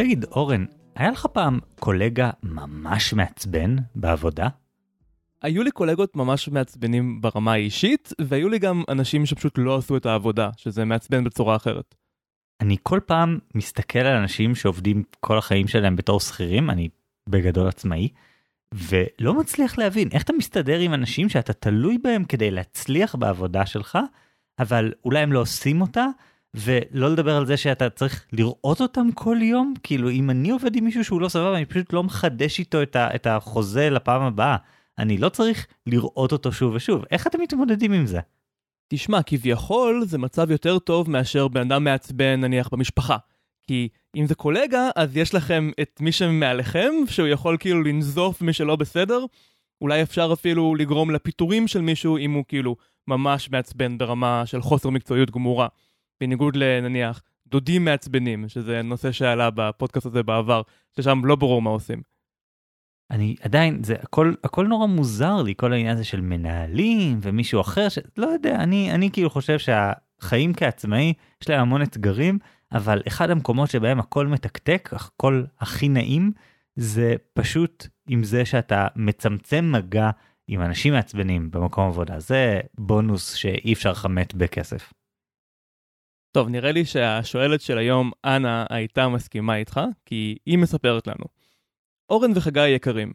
תגיד, אורן, היה לך פעם קולגה ממש מעצבן בעבודה? היו לי קולגות ממש מעצבנים ברמה האישית, והיו לי גם אנשים שפשוט לא עשו את העבודה, שזה מעצבן בצורה אחרת. אני כל פעם מסתכל על אנשים שעובדים כל החיים שלהם בתור שכירים, אני בגדול עצמאי, ולא מצליח להבין איך אתה מסתדר עם אנשים שאתה תלוי בהם כדי להצליח בעבודה שלך, אבל אולי הם לא עושים אותה, ולא לדבר על זה שאתה צריך לראות אותם כל יום, כאילו אם אני עובד עם מישהו שהוא לא סבבה, אני פשוט לא מחדש איתו את, ה, את החוזה לפעם הבאה. אני לא צריך לראות אותו שוב ושוב. איך אתם מתמודדים עם זה? תשמע, כביכול זה מצב יותר טוב מאשר בן אדם מעצבן נניח במשפחה. כי אם זה קולגה, אז יש לכם את מי שמעליכם, שהוא יכול כאילו לנזוף מי שלא בסדר. אולי אפשר אפילו לגרום לפיטורים של מישהו אם הוא כאילו ממש מעצבן ברמה של חוסר מקצועיות גמורה. בניגוד לנניח דודים מעצבנים, שזה נושא שעלה בפודקאסט הזה בעבר, ששם לא ברור מה עושים. אני עדיין, זה הכל, הכל נורא מוזר לי, כל העניין הזה של מנהלים ומישהו אחר, שלא יודע, אני, אני כאילו חושב שהחיים כעצמאי, יש להם המון אתגרים, אבל אחד המקומות שבהם הכל מתקתק, הכל הכי נעים, זה פשוט עם זה שאתה מצמצם מגע עם אנשים מעצבנים במקום עבודה. זה בונוס שאי אפשר לכמת בכסף. טוב, נראה לי שהשואלת של היום, אנה, הייתה מסכימה איתך, כי היא מספרת לנו. אורן וחגי יקרים,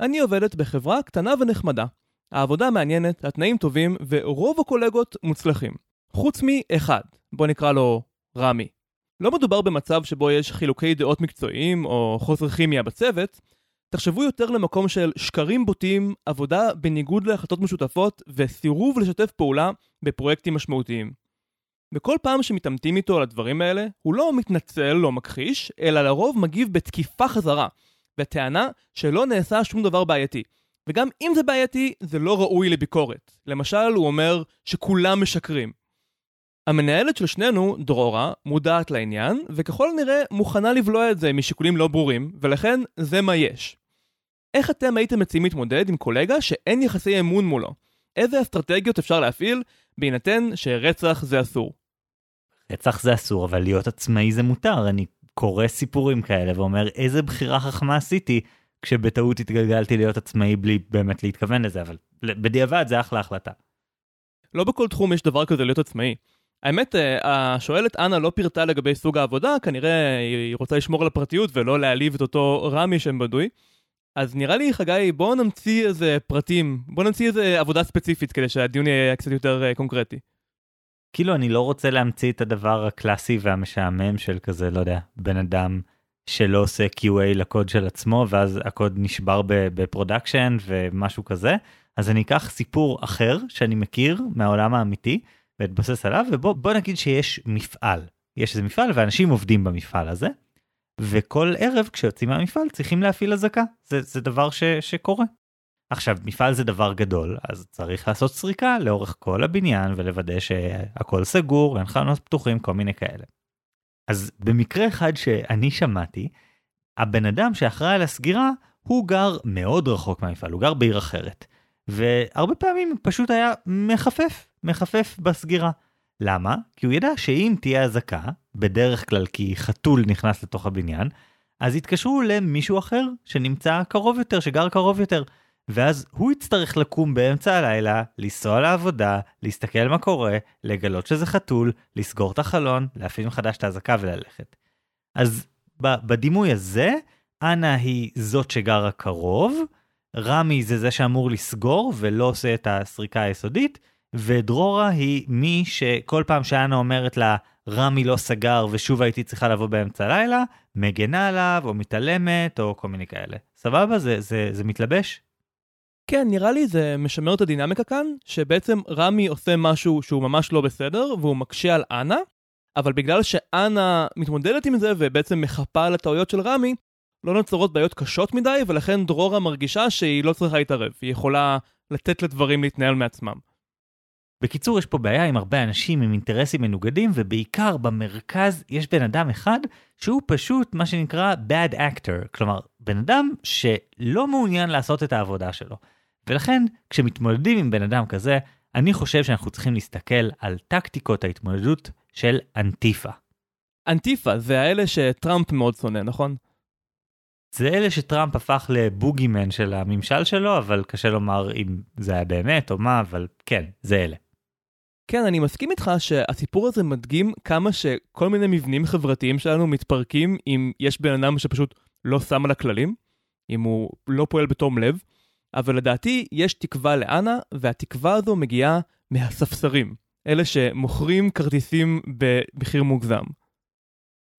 אני עובדת בחברה קטנה ונחמדה. העבודה מעניינת, התנאים טובים, ורוב הקולגות מוצלחים. חוץ מאחד, בוא נקרא לו רמי. לא מדובר במצב שבו יש חילוקי דעות מקצועיים או חוסר כימיה בצוות, תחשבו יותר למקום של שקרים בוטים, עבודה בניגוד להחלטות משותפות וסירוב לשתף פעולה בפרויקטים משמעותיים. וכל פעם שמתעמתים איתו על הדברים האלה, הוא לא מתנצל, לא מכחיש, אלא לרוב מגיב בתקיפה חזרה, בטענה שלא נעשה שום דבר בעייתי. וגם אם זה בעייתי, זה לא ראוי לביקורת. למשל, הוא אומר שכולם משקרים. המנהלת של שנינו, דרורה, מודעת לעניין, וככל הנראה מוכנה לבלוע את זה משיקולים לא ברורים, ולכן זה מה יש. איך אתם הייתם מציעים להתמודד עם קולגה שאין יחסי אמון מולו? איזה אסטרטגיות אפשר להפעיל, בהינתן שרצח זה אסור? רצח זה אסור, אבל להיות עצמאי זה מותר. אני קורא סיפורים כאלה ואומר איזה בחירה חכמה עשיתי כשבטעות התגלגלתי להיות עצמאי בלי באמת להתכוון לזה, אבל בדיעבד זה אחלה החלטה. לא בכל תחום יש דבר כזה להיות עצמאי. האמת, אה, השואלת אנה לא פירטה לגבי סוג העבודה, כנראה היא רוצה לשמור על הפרטיות ולא להעליב את אותו רמי שם בדוי. אז נראה לי, חגי, בוא נמציא איזה פרטים, בוא נמציא איזה עבודה ספציפית כדי שהדיון יהיה קצת יותר אה, קונקרטי. כאילו אני לא רוצה להמציא את הדבר הקלאסי והמשעמם של כזה, לא יודע, בן אדם שלא עושה QA לקוד של עצמו ואז הקוד נשבר ב production ומשהו כזה, אז אני אקח סיפור אחר שאני מכיר מהעולם האמיתי ואתבסס עליו ובוא נגיד שיש מפעל, יש איזה מפעל ואנשים עובדים במפעל הזה. וכל ערב כשיוצאים מהמפעל צריכים להפעיל אזעקה, זה, זה דבר ש, שקורה. עכשיו, מפעל זה דבר גדול, אז צריך לעשות סריקה לאורך כל הבניין ולוודא שהכל סגור, אין חלונות פתוחים, כל מיני כאלה. אז במקרה אחד שאני שמעתי, הבן אדם שאחראי על הסגירה, הוא גר מאוד רחוק מהמפעל, הוא גר בעיר אחרת. והרבה פעמים פשוט היה מחפף, מחפף בסגירה. למה? כי הוא ידע שאם תהיה אזעקה, בדרך כלל כי חתול נכנס לתוך הבניין, אז יתקשרו למישהו אחר שנמצא קרוב יותר, שגר קרוב יותר. ואז הוא יצטרך לקום באמצע הלילה, לנסוע לעבודה, להסתכל מה קורה, לגלות שזה חתול, לסגור את החלון, להפעיל מחדש את האזעקה וללכת. אז בדימוי הזה, אנה היא זאת שגרה קרוב, רמי זה זה שאמור לסגור ולא עושה את הסריקה היסודית, ודרורה היא מי שכל פעם שאנה אומרת לה, רמי לא סגר ושוב הייתי צריכה לבוא באמצע הלילה, מגנה עליו או מתעלמת או כל מיני כאלה. סבבה? זה, זה, זה מתלבש? כן, נראה לי זה משמר את הדינמיקה כאן, שבעצם רמי עושה משהו שהוא ממש לא בסדר, והוא מקשה על אנה, אבל בגלל שאנה מתמודדת עם זה ובעצם מחפה על הטעויות של רמי, לא נוצרות בעיות קשות מדי, ולכן דרורה מרגישה שהיא לא צריכה להתערב, היא יכולה לתת לדברים להתנהל מעצמם. בקיצור, יש פה בעיה עם הרבה אנשים עם אינטרסים מנוגדים, ובעיקר במרכז יש בן אדם אחד שהוא פשוט מה שנקרא bad actor, כלומר, בן אדם שלא מעוניין לעשות את העבודה שלו. ולכן, כשמתמודדים עם בן אדם כזה, אני חושב שאנחנו צריכים להסתכל על טקטיקות ההתמודדות של אנטיפה. אנטיפה זה האלה שטראמפ מאוד שונא, נכון? זה אלה שטראמפ הפך לבוגימן של הממשל שלו, אבל קשה לומר אם זה היה באמת או מה, אבל כן, זה אלה. כן, אני מסכים איתך שהסיפור הזה מדגים כמה שכל מיני מבנים חברתיים שלנו מתפרקים אם יש בן אדם שפשוט לא שם על הכללים, אם הוא לא פועל בתום לב, אבל לדעתי יש תקווה לאנה, והתקווה הזו מגיעה מהספסרים, אלה שמוכרים כרטיסים במחיר מוגזם.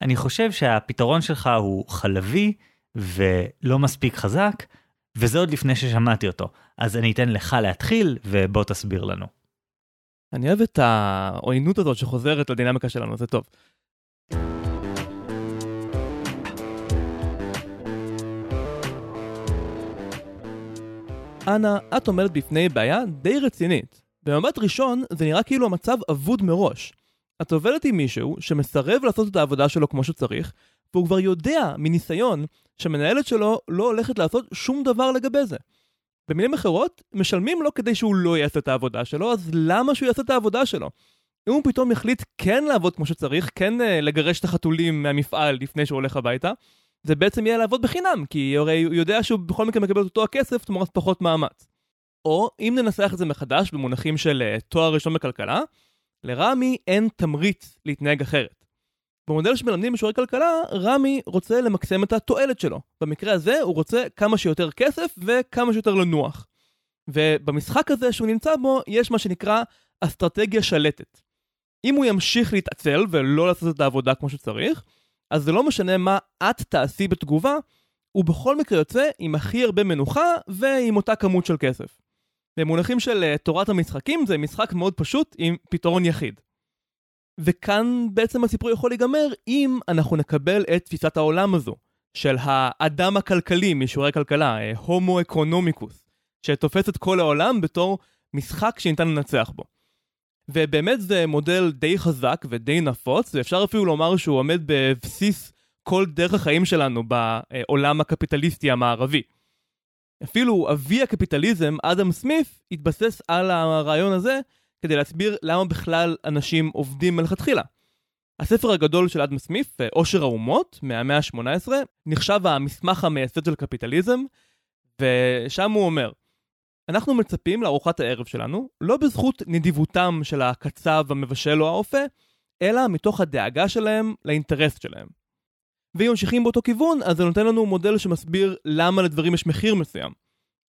אני חושב שהפתרון שלך הוא חלבי ולא מספיק חזק, וזה עוד לפני ששמעתי אותו. אז אני אתן לך להתחיל, ובוא תסביר לנו. אני אוהב את העוינות הזאת שחוזרת לדינמיקה שלנו, זה טוב. אנה, את עומדת בפני בעיה די רצינית. במבט ראשון, זה נראה כאילו המצב אבוד מראש. את עובדת עם מישהו שמסרב לעשות את העבודה שלו כמו שצריך, והוא כבר יודע מניסיון שהמנהלת שלו לא הולכת לעשות שום דבר לגבי זה. במילים אחרות, משלמים לו כדי שהוא לא יעשה את העבודה שלו, אז למה שהוא יעשה את העבודה שלו? אם הוא פתאום יחליט כן לעבוד כמו שצריך, כן uh, לגרש את החתולים מהמפעל לפני שהוא הולך הביתה, זה בעצם יהיה לעבוד בחינם, כי הרי הוא יודע שהוא בכל מקרה מקבל את אותו הכסף תמורת פחות מאמץ. או אם ננסח את זה מחדש במונחים של uh, תואר ראשון בכלכלה, לרמי אין תמריץ להתנהג אחרת. במודל שמלמדים בשיעורי כלכלה, רמי רוצה למקסם את התועלת שלו. במקרה הזה הוא רוצה כמה שיותר כסף וכמה שיותר לנוח. ובמשחק הזה שהוא נמצא בו, יש מה שנקרא אסטרטגיה שלטת. אם הוא ימשיך להתעצל ולא לעשות את העבודה כמו שצריך, אז זה לא משנה מה את תעשי בתגובה, הוא בכל מקרה יוצא עם הכי הרבה מנוחה ועם אותה כמות של כסף. במונחים של uh, תורת המשחקים זה משחק מאוד פשוט עם פתרון יחיד. וכאן בעצם הסיפור יכול להיגמר אם אנחנו נקבל את תפיסת העולם הזו, של האדם הכלכלי משיעורי כלכלה, הומו אקונומיקוס, שתופס את כל העולם בתור משחק שניתן לנצח בו. ובאמת זה מודל די חזק ודי נפוץ, ואפשר אפילו לומר שהוא עומד בבסיס כל דרך החיים שלנו בעולם הקפיטליסטי המערבי. אפילו אבי הקפיטליזם, אדם סמית, התבסס על הרעיון הזה כדי להסביר למה בכלל אנשים עובדים מלכתחילה. הספר הגדול של אדם סמית, עושר האומות, מהמאה ה-18, נחשב המסמך המייסד של קפיטליזם, ושם הוא אומר, אנחנו מצפים לארוחת הערב שלנו, לא בזכות נדיבותם של הקצב, המבשל או האופה, אלא מתוך הדאגה שלהם לאינטרס שלהם. ואם ממשיכים באותו כיוון, אז זה נותן לנו מודל שמסביר למה לדברים יש מחיר מסוים.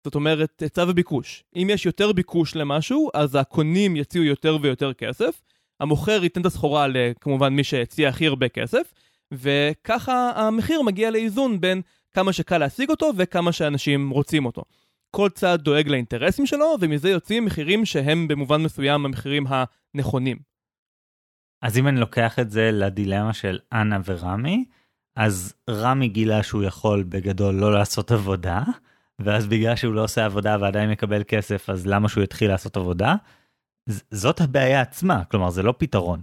זאת אומרת, היצע וביקוש. אם יש יותר ביקוש למשהו, אז הקונים יציעו יותר ויותר כסף, המוכר ייתן את הסחורה לכמובן מי שהציע הכי הרבה כסף, וככה המחיר מגיע לאיזון בין כמה שקל להשיג אותו וכמה שאנשים רוצים אותו. כל צד דואג לאינטרסים שלו, ומזה יוצאים מחירים שהם במובן מסוים המחירים הנכונים. אז אם אני לוקח את זה לדילמה של אנה ורמי, אז רמי גילה שהוא יכול בגדול לא לעשות עבודה, ואז בגלל שהוא לא עושה עבודה ועדיין מקבל כסף, אז למה שהוא יתחיל לעשות עבודה? ז- זאת הבעיה עצמה, כלומר זה לא פתרון.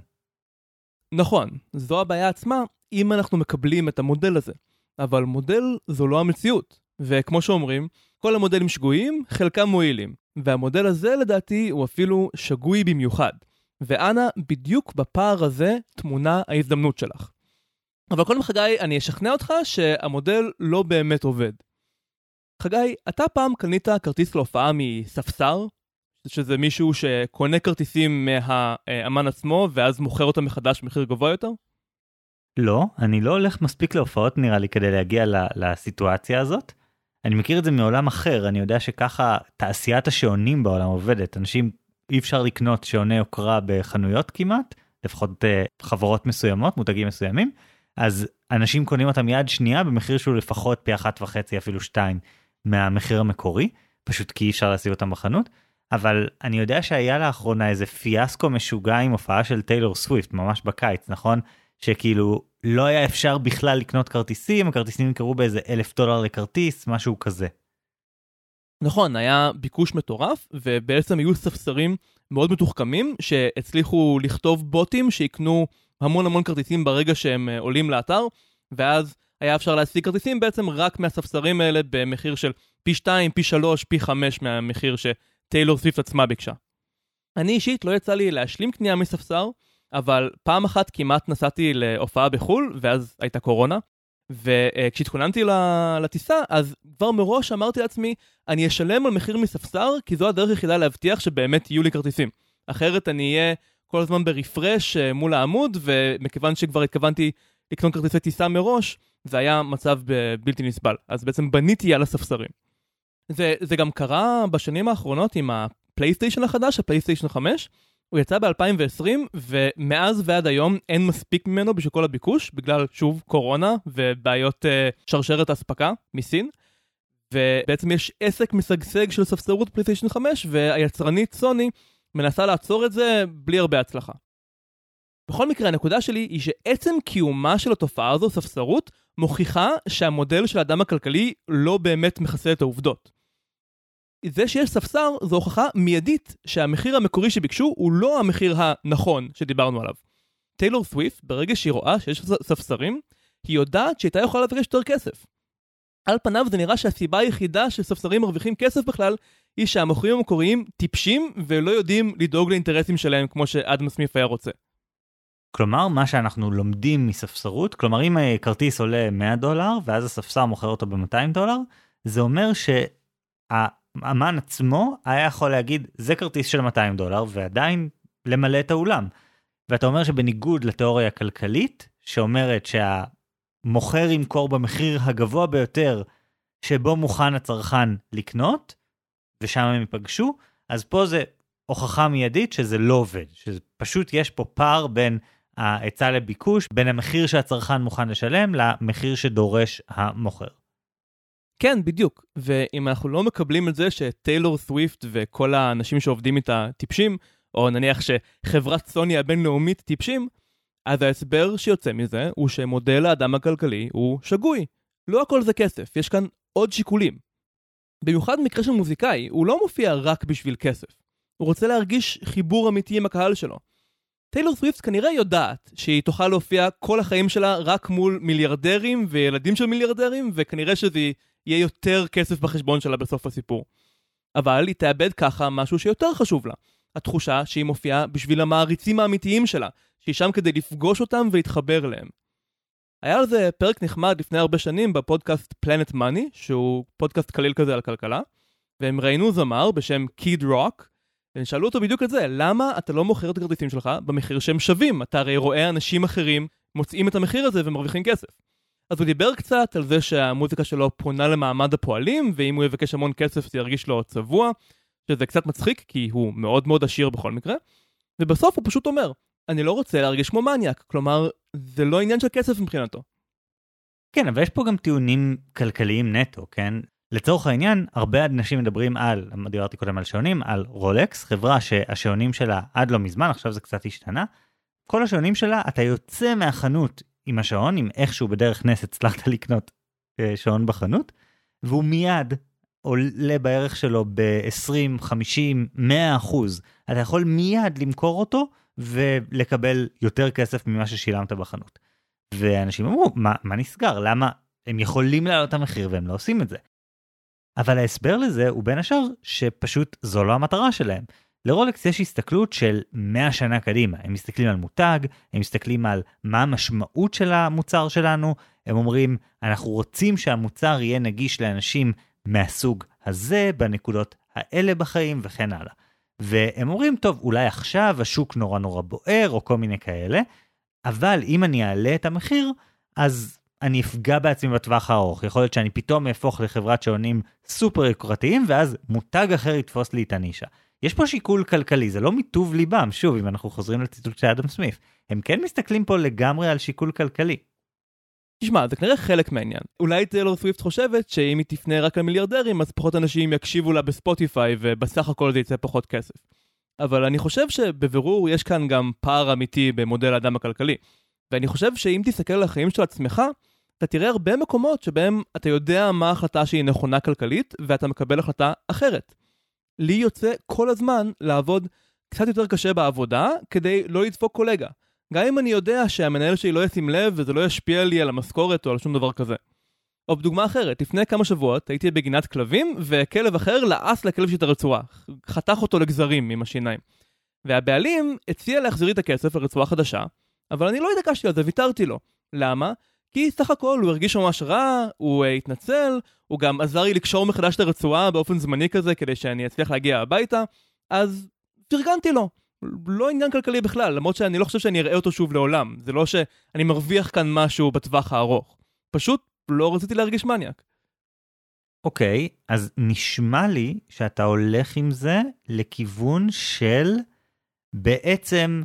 נכון, זו הבעיה עצמה אם אנחנו מקבלים את המודל הזה. אבל מודל זו לא המציאות. וכמו שאומרים, כל המודלים שגויים, חלקם מועילים. והמודל הזה לדעתי הוא אפילו שגוי במיוחד. ואנה, בדיוק בפער הזה טמונה ההזדמנות שלך. אבל קודם חגי, אני אשכנע אותך שהמודל לא באמת עובד. חגי, אתה פעם קנית כרטיס להופעה מספסר? שזה מישהו שקונה כרטיסים מהאמן עצמו ואז מוכר אותם מחדש במחיר גבוה יותר? לא, אני לא הולך מספיק להופעות נראה לי כדי להגיע לסיטואציה הזאת. אני מכיר את זה מעולם אחר, אני יודע שככה תעשיית השעונים בעולם עובדת. אנשים, אי אפשר לקנות שעוני יוקרה בחנויות כמעט, לפחות uh, חברות מסוימות, מותגים מסוימים, אז אנשים קונים אותם יד שנייה במחיר שהוא לפחות פי אחת וחצי, אפילו שתיים, מהמחיר המקורי, פשוט כי אי אפשר להשיג אותם בחנות. אבל אני יודע שהיה לאחרונה איזה פיאסקו משוגע עם הופעה של טיילור סוויפט, ממש בקיץ, נכון? שכאילו לא היה אפשר בכלל לקנות כרטיסים, הכרטיסים נמכרו באיזה אלף דולר לכרטיס, משהו כזה. נכון, היה ביקוש מטורף, ובעצם היו ספסרים מאוד מתוחכמים שהצליחו לכתוב בוטים שיקנו המון המון כרטיסים ברגע שהם אה, עולים לאתר, ואז היה אפשר להשיג כרטיסים בעצם רק מהספסרים האלה במחיר של פי 2, פי 3, פי 5 מהמחיר שטיילור סוויפט עצמה ביקשה. אני אישית לא יצא לי להשלים קנייה מספסר, אבל פעם אחת כמעט נסעתי להופעה בחו"ל, ואז הייתה קורונה, וכשהתכוננתי לטיסה, אז כבר מראש אמרתי לעצמי, אני אשלם על מחיר מספסר, כי זו הדרך היחידה להבטיח שבאמת יהיו לי כרטיסים. אחרת אני אהיה כל הזמן ברפרש אה, מול העמוד, ומכיוון שכבר התכוונתי לקנות כרטיסי טיסה מראש, זה היה מצב בלתי נסבל. אז בעצם בניתי על הספסרים. זה, זה גם קרה בשנים האחרונות עם הפלייסטיישן החדש, הפלייסטיישן 5. הוא יצא ב-2020, ומאז ועד היום אין מספיק ממנו בשביל כל הביקוש, בגלל, שוב, קורונה ובעיות uh, שרשרת אספקה מסין. ובעצם יש עסק משגשג של ספסרות פלייסטיישן 5, והיצרנית סוני מנסה לעצור את זה בלי הרבה הצלחה. בכל מקרה, הנקודה שלי היא שעצם קיומה של התופעה הזו, ספסרות, מוכיחה שהמודל של האדם הכלכלי לא באמת מכסה את העובדות. זה שיש ספסר זו הוכחה מיידית שהמחיר המקורי שביקשו הוא לא המחיר הנכון שדיברנו עליו. טיילור סוויפט, ברגע שהיא רואה שיש ספסרים, היא יודעת שהייתה יכולה לבקש יותר כסף. על פניו זה נראה שהסיבה היחידה שספסרים מרוויחים כסף בכלל, היא שהמוכרים המקוריים טיפשים ולא יודעים לדאוג לאינטרסים שלהם כמו שאדם סמיף היה רוצה. כלומר, מה שאנחנו לומדים מספסרות, כלומר אם כרטיס עולה 100 דולר ואז הספסר מוכר אותו ב-200 דולר, זה אומר שהאמן עצמו היה יכול להגיד זה כרטיס של 200 דולר ועדיין למלא את האולם. ואתה אומר שבניגוד לתיאוריה הכלכלית, שאומרת שהמוכר ימכור במחיר הגבוה ביותר שבו מוכן הצרכן לקנות, ושם הם ייפגשו, אז פה זה הוכחה מיידית שזה לא עובד, שפשוט יש פה פער בין ההיצע לביקוש, בין המחיר שהצרכן מוכן לשלם למחיר שדורש המוכר. כן, בדיוק. ואם אנחנו לא מקבלים את זה שטיילור סוויפט וכל האנשים שעובדים איתה טיפשים, או נניח שחברת סוני הבינלאומית טיפשים, אז ההסבר שיוצא מזה הוא שמודל האדם הכלכלי הוא שגוי. לא הכל זה כסף, יש כאן עוד שיקולים. במיוחד במקרה של מוזיקאי, הוא לא מופיע רק בשביל כסף. הוא רוצה להרגיש חיבור אמיתי עם הקהל שלו. טיילור סוויפט כנראה יודעת שהיא תוכל להופיע כל החיים שלה רק מול מיליארדרים וילדים של מיליארדרים, וכנראה שזה יהיה יותר כסף בחשבון שלה בסוף הסיפור. אבל היא תאבד ככה משהו שיותר חשוב לה. התחושה שהיא מופיעה בשביל המעריצים האמיתיים שלה, שהיא שם כדי לפגוש אותם ולהתחבר אליהם. היה על זה פרק נחמד לפני הרבה שנים בפודקאסט Planet Money, שהוא פודקאסט קליל כזה על כלכלה, והם ראיינו זמר בשם קיד רוק, והם שאלו אותו בדיוק את זה, למה אתה לא מוכר את הכרטיסים שלך במחיר שהם שווים? אתה הרי רואה אנשים אחרים מוצאים את המחיר הזה ומרוויחים כסף. אז הוא דיבר קצת על זה שהמוזיקה שלו פונה למעמד הפועלים, ואם הוא יבקש המון כסף זה ירגיש לו צבוע, שזה קצת מצחיק, כי הוא מאוד מאוד עשיר בכל מקרה. ובסוף הוא פשוט אומר, אני לא רוצה להרגיש כמו מניאק, כלומר, זה לא עניין של כסף מבחינתו. כן, אבל יש פה גם טיעונים כלכליים נטו, כן? לצורך העניין, הרבה אנשים מדברים על, דיברתי קודם על שעונים, על רולקס, חברה שהשעונים שלה עד לא מזמן, עכשיו זה קצת השתנה. כל השעונים שלה, אתה יוצא מהחנות עם השעון, אם איכשהו בדרך נס הצלחת לקנות אה, שעון בחנות, והוא מיד עולה בערך שלו ב-20, 50, 100 אחוז. אתה יכול מיד למכור אותו ולקבל יותר כסף ממה ששילמת בחנות. ואנשים אמרו, מה, מה נסגר? למה הם יכולים להעלות את המחיר והם לא עושים את זה? אבל ההסבר לזה הוא בין השאר שפשוט זו לא המטרה שלהם. לרולקס יש הסתכלות של 100 שנה קדימה, הם מסתכלים על מותג, הם מסתכלים על מה המשמעות של המוצר שלנו, הם אומרים אנחנו רוצים שהמוצר יהיה נגיש לאנשים מהסוג הזה, בנקודות האלה בחיים וכן הלאה. והם אומרים טוב אולי עכשיו השוק נורא נורא בוער או כל מיני כאלה, אבל אם אני אעלה את המחיר אז אני אפגע בעצמי בטווח הארוך. יכול להיות שאני פתאום אהפוך לחברת שעונים סופר יוקרתיים, ואז מותג אחר יתפוס לי את הנישה. יש פה שיקול כלכלי, זה לא מטוב ליבם, שוב, אם אנחנו חוזרים לציטוט של אדם סמיף. הם כן מסתכלים פה לגמרי על שיקול כלכלי. תשמע, זה כנראה חלק מהעניין. אולי טיילור סוויפט חושבת שאם היא תפנה רק למיליארדרים, אז פחות אנשים יקשיבו לה בספוטיפיי, ובסך הכל זה יצא פחות כסף. אבל אני חושב שבבירור יש כאן גם פער אמיתי במודל האדם הכלכלי. ואני חושב שאם תסתכל על החיים של עצמך, אתה תראה הרבה מקומות שבהם אתה יודע מה ההחלטה שהיא נכונה כלכלית, ואתה מקבל החלטה אחרת. לי יוצא כל הזמן לעבוד קצת יותר קשה בעבודה, כדי לא לדפוק קולגה. גם אם אני יודע שהמנהל שלי לא ישים לב וזה לא ישפיע לי על המשכורת או על שום דבר כזה. או בדוגמה אחרת, לפני כמה שבועות הייתי בגינת כלבים, וכלב אחר לעס לכלב את הרצועה. חתך אותו לגזרים עם השיניים. והבעלים הציע להחזיר את הכסף לרצועה חדשה, אבל אני לא התעקשתי על זה, ויתרתי לו. למה? כי סך הכל הוא הרגיש ממש רע, הוא uh, התנצל, הוא גם עזר לי לקשור מחדש את הרצועה באופן זמני כזה כדי שאני אצליח להגיע הביתה, אז פרגנתי לו. לא עניין כלכלי בכלל, למרות שאני לא חושב שאני אראה אותו שוב לעולם. זה לא שאני מרוויח כאן משהו בטווח הארוך. פשוט לא רציתי להרגיש מניאק. אוקיי, okay, אז נשמע לי שאתה הולך עם זה לכיוון של בעצם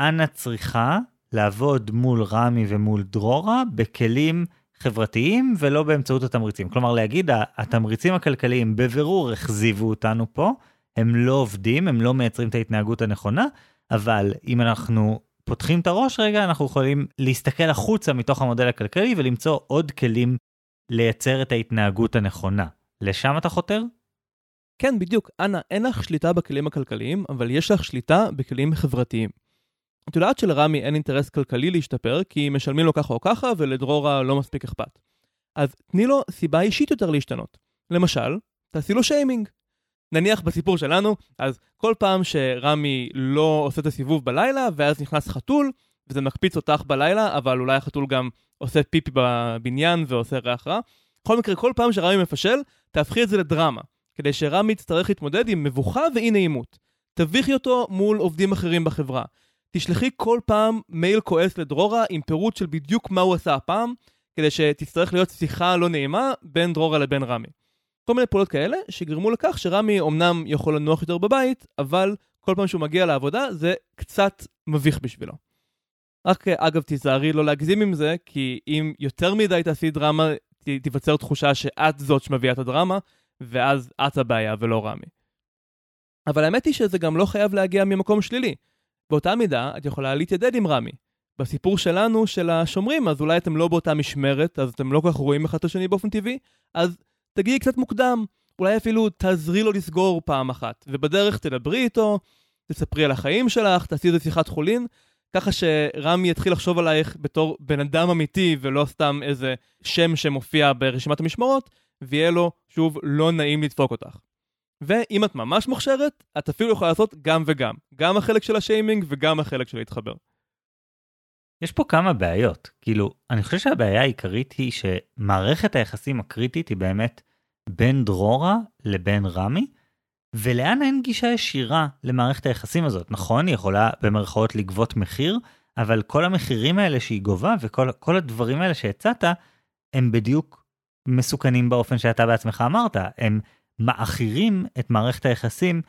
אנה צריכה לעבוד מול רמי ומול דרורה בכלים חברתיים ולא באמצעות התמריצים. כלומר להגיד, התמריצים הכלכליים בבירור החזיבו אותנו פה, הם לא עובדים, הם לא מייצרים את ההתנהגות הנכונה, אבל אם אנחנו פותחים את הראש רגע, אנחנו יכולים להסתכל החוצה מתוך המודל הכלכלי ולמצוא עוד כלים לייצר את ההתנהגות הנכונה. לשם אתה חותר? כן, בדיוק. אנה, אין לך שליטה בכלים הכלכליים, אבל יש לך שליטה בכלים חברתיים. את יודעת שלרמי אין אינטרס כלכלי להשתפר, כי משלמים לו ככה או ככה, ולדרורה לא מספיק אכפת. אז תני לו סיבה אישית יותר להשתנות. למשל, תעשי לו שיימינג. נניח בסיפור שלנו, אז כל פעם שרמי לא עושה את הסיבוב בלילה, ואז נכנס חתול, וזה מקפיץ אותך בלילה, אבל אולי החתול גם עושה פיפי בבניין ועושה ריח רע. בכל מקרה, כל פעם שרמי מפשל, תהפכי את זה לדרמה, כדי שרמי יצטרך להתמודד עם מבוכה ואי נעימות. תביכי אותו מול עובדים אחרים בחברה. תשלחי כל פעם מייל כועס לדרורה עם פירוט של בדיוק מה הוא עשה הפעם, כדי שתצטרך להיות שיחה לא נעימה בין דרורה לבין רמי. כל מיני פעולות כאלה שגרמו לכך שרמי אמנם יכול לנוח יותר בבית, אבל כל פעם שהוא מגיע לעבודה זה קצת מביך בשבילו. רק אגב תיזהרי לא להגזים עם זה, כי אם יותר מדי תעשי דרמה, תיווצר תחושה שאת זאת שמביאה את הדרמה, ואז את הבעיה ולא רמי. אבל האמת היא שזה גם לא חייב להגיע ממקום שלילי. באותה מידה את יכולה להתיידד עם רמי. בסיפור שלנו, של השומרים, אז אולי אתם לא באותה משמרת, אז אתם לא כל כך רואים אחד את השני באופן טבעי, אז תגיעי קצת מוקדם. אולי אפילו תעזרי לו לסגור פעם אחת, ובדרך תדברי איתו, תספרי על החיים שלך, תעשי איזה שיחת חולין, ככה שרמי יתחיל לחשוב עלייך בתור בן אדם אמיתי ולא סתם איזה שם שמופיע ברשימת המשמרות, ויהיה לו, שוב, לא נעים לדפוק אותך. ואם את ממש מוכשרת, את אפילו יכולה לעשות גם וגם. גם החלק של השיימינג וגם החלק של להתחבר. יש פה כמה בעיות. כאילו, אני חושב שהבעיה העיקרית היא שמערכת היחסים הקריטית היא באמת בין דרורה לבין רמי, ולאן אין גישה ישירה למערכת היחסים הזאת. נכון, היא יכולה במרכאות לגבות מחיר, אבל כל המחירים האלה שהיא גובה וכל הדברים האלה שהצעת, הם בדיוק מסוכנים באופן שאתה בעצמך אמרת. הם מעכירים את מערכת היחסים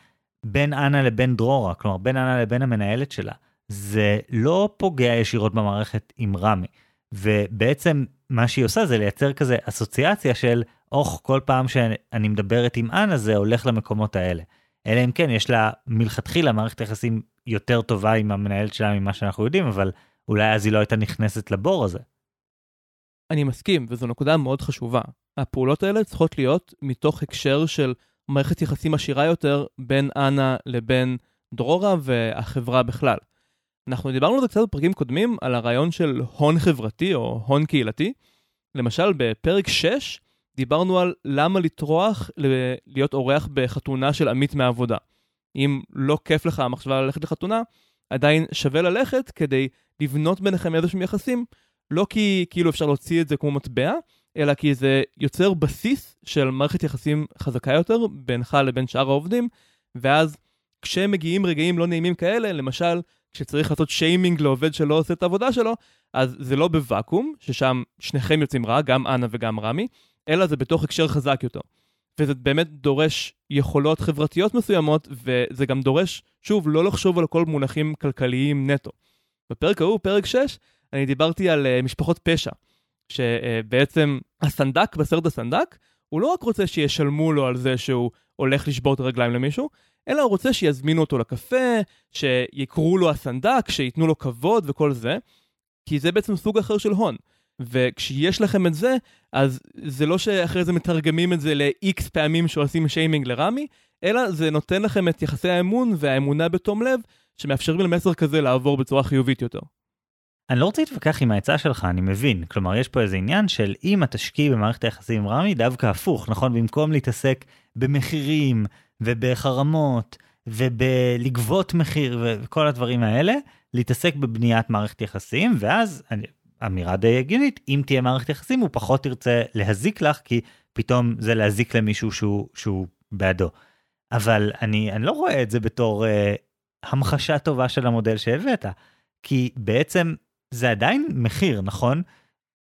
בין אנה לבין דרורה, כלומר בין אנה לבין המנהלת שלה. זה לא פוגע ישירות במערכת עם רמי. ובעצם מה שהיא עושה זה לייצר כזה אסוציאציה של אוח כל פעם שאני מדברת עם אנה זה הולך למקומות האלה. אלא אם כן יש לה מלכתחילה מערכת יחסים יותר טובה עם המנהלת שלה ממה שאנחנו יודעים אבל אולי אז היא לא הייתה נכנסת לבור הזה. אני מסכים וזו נקודה מאוד חשובה. הפעולות האלה צריכות להיות מתוך הקשר של מערכת יחסים עשירה יותר בין אנה לבין דרורה והחברה בכלל. אנחנו דיברנו על זה קצת בפרקים קודמים, על הרעיון של הון חברתי או הון קהילתי. למשל, בפרק 6 דיברנו על למה לטרוח להיות אורח בחתונה של עמית מהעבודה. אם לא כיף לך המחשבה ללכת לחתונה, עדיין שווה ללכת כדי לבנות ביניכם איזשהם יחסים, לא כי כאילו אפשר להוציא את זה כמו מטבע, אלא כי זה יוצר בסיס של מערכת יחסים חזקה יותר בינך לבין שאר העובדים, ואז כשמגיעים רגעים לא נעימים כאלה, למשל, כשצריך לעשות שיימינג לעובד שלא עושה את העבודה שלו, אז זה לא בוואקום, ששם שניכם יוצאים רע, גם אנה וגם רמי, אלא זה בתוך הקשר חזק יותר. וזה באמת דורש יכולות חברתיות מסוימות, וזה גם דורש, שוב, לא לחשוב על כל מונחים כלכליים נטו. בפרק ההוא, פרק 6, אני דיברתי על uh, משפחות פשע, שבעצם הסנדק בסרט הסנדק, הוא לא רק רוצה שישלמו לו על זה שהוא הולך לשבור את הרגליים למישהו, אלא הוא רוצה שיזמינו אותו לקפה, שיקראו לו הסנדק, שייתנו לו כבוד וכל זה, כי זה בעצם סוג אחר של הון. וכשיש לכם את זה, אז זה לא שאחרי זה מתרגמים את זה ל-X פעמים שעושים שיימינג לרמי, אלא זה נותן לכם את יחסי האמון והאמונה בתום לב, שמאפשרים למסר כזה לעבור בצורה חיובית יותר. אני לא רוצה להתווכח עם העצה שלך, אני מבין. כלומר, יש פה איזה עניין של אם את תשקיעי במערכת היחסים עם רמי, דווקא הפוך, נכון? במקום להתעסק במחירים ובחרמות ובלגבות מחיר וכל הדברים האלה, להתעסק בבניית מערכת יחסים, ואז אמירה די הגיונית, אם תהיה מערכת יחסים הוא פחות ירצה להזיק לך, כי פתאום זה להזיק למישהו שהוא, שהוא בעדו. אבל אני, אני לא רואה את זה בתור אה, המחשה טובה של המודל שהבאת, כי בעצם זה עדיין מחיר, נכון?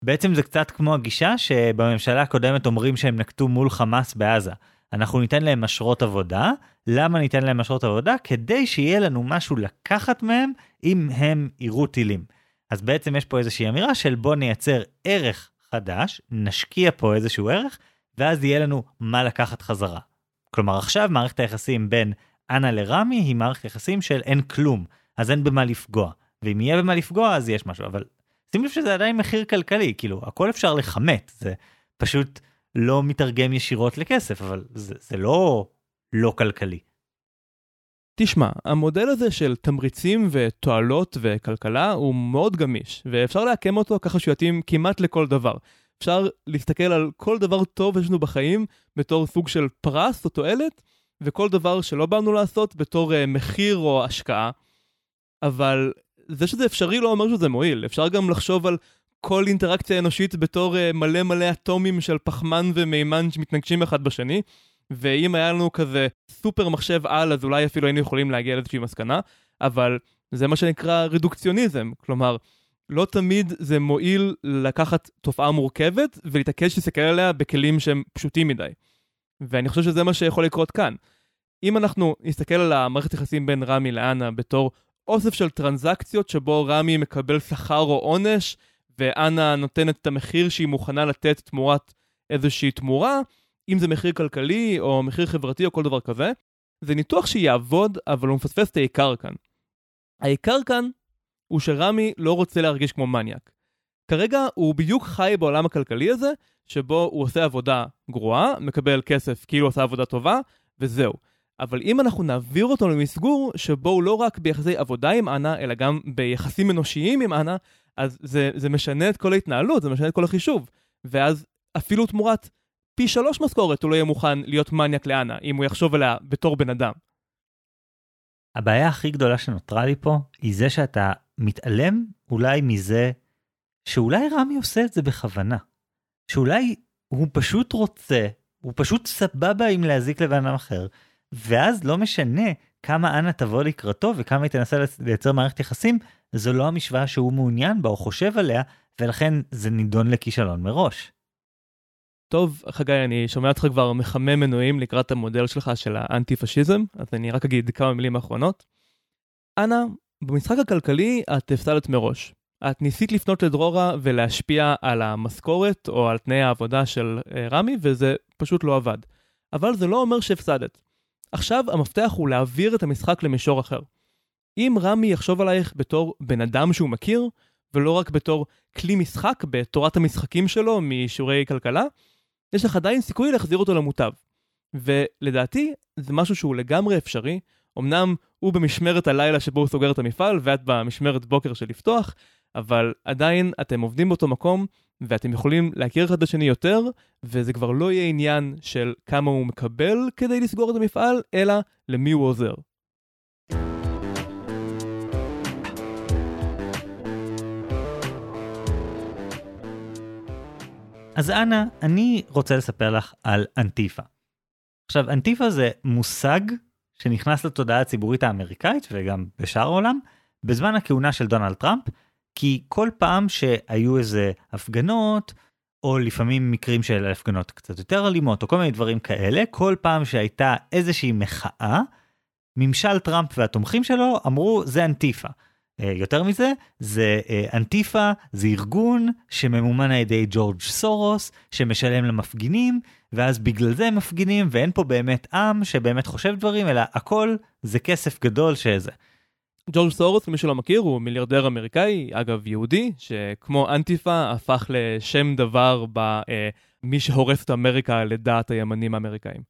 בעצם זה קצת כמו הגישה שבממשלה הקודמת אומרים שהם נקטו מול חמאס בעזה. אנחנו ניתן להם אשרות עבודה, למה ניתן להם אשרות עבודה? כדי שיהיה לנו משהו לקחת מהם אם הם יירו טילים. אז בעצם יש פה איזושהי אמירה של בוא נייצר ערך חדש, נשקיע פה איזשהו ערך, ואז יהיה לנו מה לקחת חזרה. כלומר עכשיו מערכת היחסים בין אנה לרמי היא מערכת יחסים של אין כלום, אז אין במה לפגוע. ואם יהיה במה לפגוע אז יש משהו, אבל שים לב שזה עדיין מחיר כלכלי, כאילו הכל אפשר לכמת, זה פשוט לא מתרגם ישירות לכסף, אבל זה, זה לא לא כלכלי. תשמע, המודל הזה של תמריצים ותועלות וכלכלה הוא מאוד גמיש, ואפשר לעקם אותו ככה שהוא יתאים כמעט לכל דבר. אפשר להסתכל על כל דבר טוב שיש לנו בחיים בתור סוג של פרס או תועלת, וכל דבר שלא באנו לעשות בתור uh, מחיר או השקעה. אבל זה שזה אפשרי לא אומר שזה מועיל, אפשר גם לחשוב על כל אינטראקציה אנושית בתור uh, מלא מלא אטומים של פחמן ומימן שמתנגשים אחד בשני, ואם היה לנו כזה סופר מחשב על, אז אולי אפילו היינו יכולים להגיע לאיזושהי מסקנה, אבל זה מה שנקרא רדוקציוניזם, כלומר, לא תמיד זה מועיל לקחת תופעה מורכבת ולהתעקש להסתכל עליה בכלים שהם פשוטים מדי. ואני חושב שזה מה שיכול לקרות כאן. אם אנחנו נסתכל על המערכת יחסים בין רמי לאנה בתור אוסף של טרנזקציות שבו רמי מקבל שכר או עונש, ואנה נותנת את המחיר שהיא מוכנה לתת תמורת איזושהי תמורה, אם זה מחיר כלכלי או מחיר חברתי או כל דבר כזה, זה ניתוח שיעבוד, אבל הוא מפספס את העיקר כאן. העיקר כאן הוא שרמי לא רוצה להרגיש כמו מניאק. כרגע הוא בדיוק חי בעולם הכלכלי הזה, שבו הוא עושה עבודה גרועה, מקבל כסף כאילו עושה עבודה טובה, וזהו. אבל אם אנחנו נעביר אותו למסגור שבו הוא לא רק ביחסי עבודה עם אנה, אלא גם ביחסים אנושיים עם אנה, אז זה, זה משנה את כל ההתנהלות, זה משנה את כל החישוב. ואז אפילו תמורת פי שלוש משכורת הוא לא יהיה מוכן להיות מניאק לאנה, אם הוא יחשוב עליה בתור בן אדם. הבעיה הכי גדולה שנותרה לי פה, היא זה שאתה מתעלם אולי מזה שאולי רמי עושה את זה בכוונה. שאולי הוא פשוט רוצה, הוא פשוט סבבה עם להזיק לבן אדם אחר, ואז לא משנה כמה אנה תבוא לקראתו וכמה היא תנסה לייצר מערכת יחסים, זו לא המשוואה שהוא מעוניין בה או חושב עליה, ולכן זה נידון לכישלון מראש. טוב, חגי, אני שומע אותך כבר מחמם מנועים לקראת המודל שלך של האנטי-פשיזם, אז אני רק אגיד כמה מילים האחרונות. אנא, במשחק הכלכלי את הפסדת מראש. את ניסית לפנות לדרורה ולהשפיע על המשכורת או על תנאי העבודה של אה, רמי, וזה פשוט לא עבד. אבל זה לא אומר שהפסדת. עכשיו המפתח הוא להעביר את המשחק למישור אחר. אם רמי יחשוב עלייך בתור בן אדם שהוא מכיר, ולא רק בתור כלי משחק בתורת המשחקים שלו משיעורי כלכלה, יש לך עדיין סיכוי להחזיר אותו למוטב. ולדעתי, זה משהו שהוא לגמרי אפשרי. אמנם הוא במשמרת הלילה שבו הוא סוגר את המפעל, ואת במשמרת בוקר של לפתוח, אבל עדיין אתם עובדים באותו מקום, ואתם יכולים להכיר אחד את השני יותר, וזה כבר לא יהיה עניין של כמה הוא מקבל כדי לסגור את המפעל, אלא למי הוא עוזר. אז אנה, אני רוצה לספר לך על אנטיפה. עכשיו, אנטיפה זה מושג שנכנס לתודעה הציבורית האמריקאית וגם בשאר העולם בזמן הכהונה של דונלד טראמפ, כי כל פעם שהיו איזה הפגנות, או לפעמים מקרים של הפגנות קצת יותר אלימות, או כל מיני דברים כאלה, כל פעם שהייתה איזושהי מחאה, ממשל טראמפ והתומכים שלו אמרו זה אנטיפה. אה, יותר מזה, זה אה, אנטיפה, זה ארגון שממומן על ידי ג'ורג' סורוס, שמשלם למפגינים, ואז בגלל זה הם מפגינים, ואין פה באמת עם שבאמת חושב דברים, אלא הכל זה כסף גדול שזה. ג'ורג' סורוס, מי שלא מכיר, הוא מיליארדר אמריקאי, אגב יהודי, שכמו אנטיפה הפך לשם דבר במי אה, שהורס את אמריקה לדעת הימנים האמריקאים.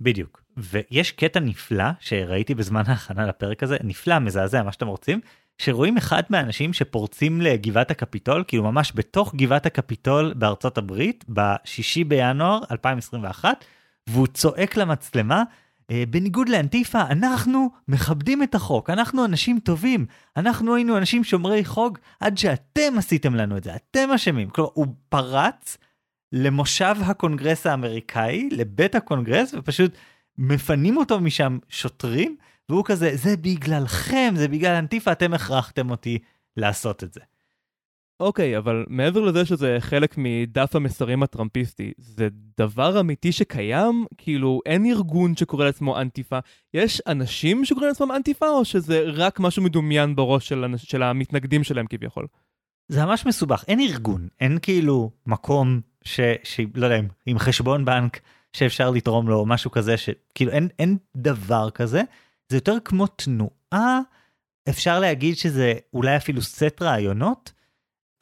בדיוק. ויש קטע נפלא שראיתי בזמן ההכנה לפרק הזה, נפלא, מזעזע, מה שאתם רוצים, שרואים אחד מהאנשים שפורצים לגבעת הקפיטול, כאילו ממש בתוך גבעת הקפיטול בארצות הברית, בשישי בינואר 2021, והוא צועק למצלמה, בניגוד לאנטיפה, אנחנו מכבדים את החוק, אנחנו אנשים טובים, אנחנו היינו אנשים שומרי חוק עד שאתם עשיתם לנו את זה, אתם אשמים. כלומר, הוא פרץ למושב הקונגרס האמריקאי, לבית הקונגרס, ופשוט מפנים אותו משם שוטרים, והוא כזה, זה בגללכם, זה בגלל אנטיפה, אתם הכרחתם אותי לעשות את זה. אוקיי, okay, אבל מעבר לזה שזה חלק מדף המסרים הטראמפיסטי, זה דבר אמיתי שקיים? כאילו, אין ארגון שקורא לעצמו אנטיפה. יש אנשים שקוראים לעצמם אנטיפה, או שזה רק משהו מדומיין בראש של, של המתנגדים שלהם כביכול? זה ממש מסובך, אין ארגון, אין כאילו מקום ש... ש... לא יודע, עם חשבון בנק שאפשר לתרום לו, או משהו כזה, שכאילו אין, אין דבר כזה. זה יותר כמו תנועה, אפשר להגיד שזה אולי אפילו סט רעיונות.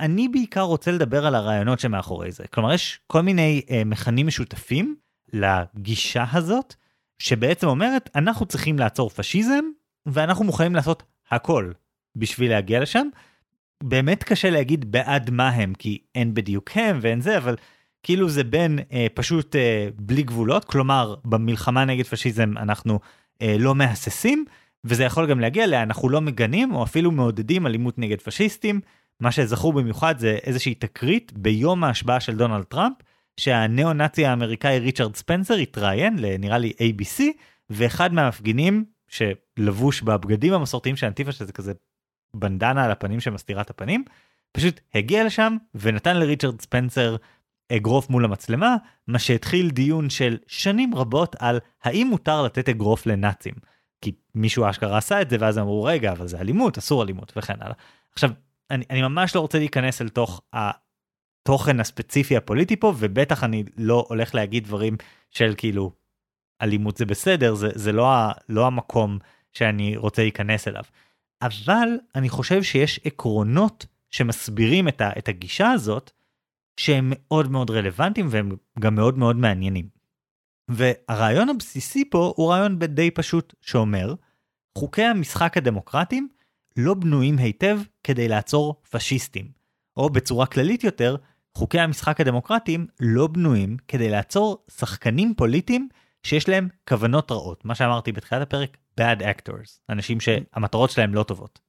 אני בעיקר רוצה לדבר על הרעיונות שמאחורי זה. כלומר, יש כל מיני אה, מכנים משותפים לגישה הזאת, שבעצם אומרת, אנחנו צריכים לעצור פשיזם, ואנחנו מוכנים לעשות הכל בשביל להגיע לשם. באמת קשה להגיד בעד מה הם, כי אין בדיוק הם ואין זה, אבל כאילו זה בין אה, פשוט אה, בלי גבולות, כלומר, במלחמה נגד פשיזם אנחנו אה, לא מהססים, וזה יכול גם להגיע ל"אנחנו לא מגנים" או אפילו מעודדים אלימות נגד פשיסטים. מה שזכור במיוחד זה איזושהי תקרית ביום ההשבעה של דונלד טראמפ, שהניאו-נאצי האמריקאי ריצ'רד ספנסר התראיין לנראה לי ABC, ואחד מהמפגינים שלבוש בבגדים המסורתיים של אנטיפה, שזה כזה בנדנה על הפנים שמסתירה את הפנים, פשוט הגיע לשם ונתן לריצ'רד ספנסר אגרוף מול המצלמה, מה שהתחיל דיון של שנים רבות על האם מותר לתת אגרוף לנאצים. כי מישהו אשכרה עשה את זה ואז אמרו רגע אבל זה אלימות אסור אלימות וכן הלאה. עכשיו אני, אני ממש לא רוצה להיכנס אל תוך התוכן הספציפי הפוליטי פה ובטח אני לא הולך להגיד דברים של כאילו אלימות זה בסדר זה זה לא, ה, לא המקום שאני רוצה להיכנס אליו. אבל אני חושב שיש עקרונות שמסבירים את, ה, את הגישה הזאת שהם מאוד מאוד רלוונטיים והם גם מאוד מאוד מעניינים. והרעיון הבסיסי פה הוא רעיון די פשוט שאומר, חוקי המשחק הדמוקרטיים לא בנויים היטב כדי לעצור פשיסטים. או בצורה כללית יותר, חוקי המשחק הדמוקרטיים לא בנויים כדי לעצור שחקנים פוליטיים שיש להם כוונות רעות. מה שאמרתי בתחילת הפרק, bad actors, אנשים שהמטרות שלהם לא טובות.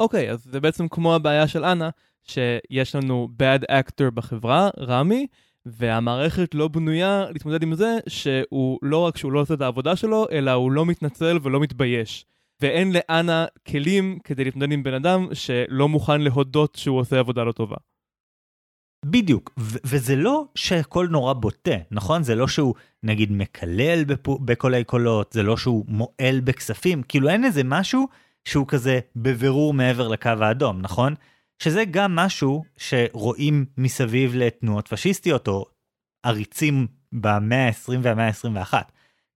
אוקיי, okay, אז זה בעצם כמו הבעיה של אנה, שיש לנו bad actor בחברה, רמי, והמערכת לא בנויה להתמודד עם זה שהוא לא רק שהוא לא עושה את העבודה שלו, אלא הוא לא מתנצל ולא מתבייש. ואין לאנה כלים כדי להתמודד עם בן אדם שלא מוכן להודות שהוא עושה עבודה לא טובה. בדיוק, ו- וזה לא שהכל נורא בוטה, נכון? זה לא שהוא נגיד מקלל בפ- בקולי קולות, זה לא שהוא מועל בכספים, כאילו אין איזה משהו שהוא כזה בבירור מעבר לקו האדום, נכון? שזה גם משהו שרואים מסביב לתנועות פשיסטיות או עריצים במאה ה-20 והמאה ה-21.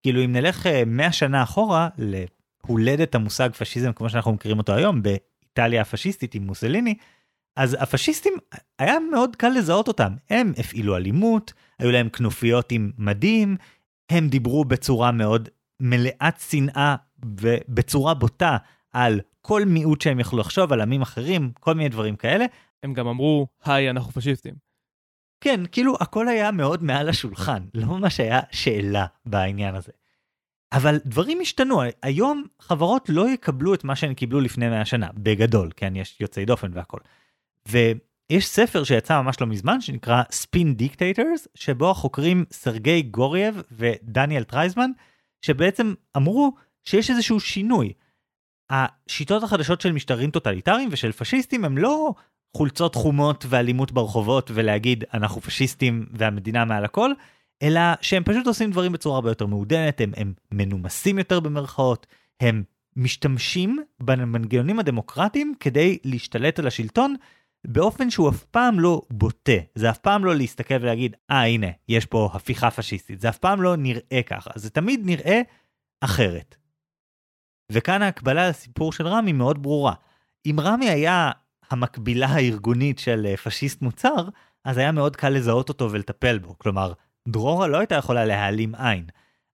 כאילו אם נלך 100 אה, שנה אחורה להולדת המושג פשיזם כמו שאנחנו מכירים אותו היום באיטליה הפשיסטית עם מוסליני, אז הפשיסטים היה מאוד קל לזהות אותם. הם הפעילו אלימות, היו להם כנופיות עם מדים, הם דיברו בצורה מאוד מלאת שנאה ובצורה בוטה על כל מיעוט שהם יכלו לחשוב, על עמים אחרים, כל מיני דברים כאלה. הם גם אמרו, היי, אנחנו פשיסטים. כן, כאילו הכל היה מאוד מעל השולחן, לא ממש היה שאלה בעניין הזה. אבל דברים השתנו, היום חברות לא יקבלו את מה שהן קיבלו לפני 100 שנה, בגדול, כן, יש יוצאי דופן והכל. ויש ספר שיצא ממש לא מזמן שנקרא Spin Dictators, שבו החוקרים סרגי גורייב ודניאל טרייזמן, שבעצם אמרו שיש איזשהו שינוי. השיטות החדשות של משטרים טוטליטריים ושל פשיסטים הם לא חולצות חומות ואלימות ברחובות ולהגיד אנחנו פשיסטים והמדינה מעל הכל, אלא שהם פשוט עושים דברים בצורה הרבה יותר מעודנת, הם, הם מנומסים יותר במרכאות, הם משתמשים במנגנונים הדמוקרטיים כדי להשתלט על השלטון באופן שהוא אף פעם לא בוטה. זה אף פעם לא להסתכל ולהגיד, אה ah, הנה, יש פה הפיכה פשיסטית. זה אף פעם לא נראה ככה, זה תמיד נראה אחרת. וכאן ההקבלה לסיפור של רמי מאוד ברורה. אם רמי היה המקבילה הארגונית של אה, פשיסט מוצר, אז היה מאוד קל לזהות אותו ולטפל בו. כלומר, דרורה לא הייתה יכולה להעלים עין.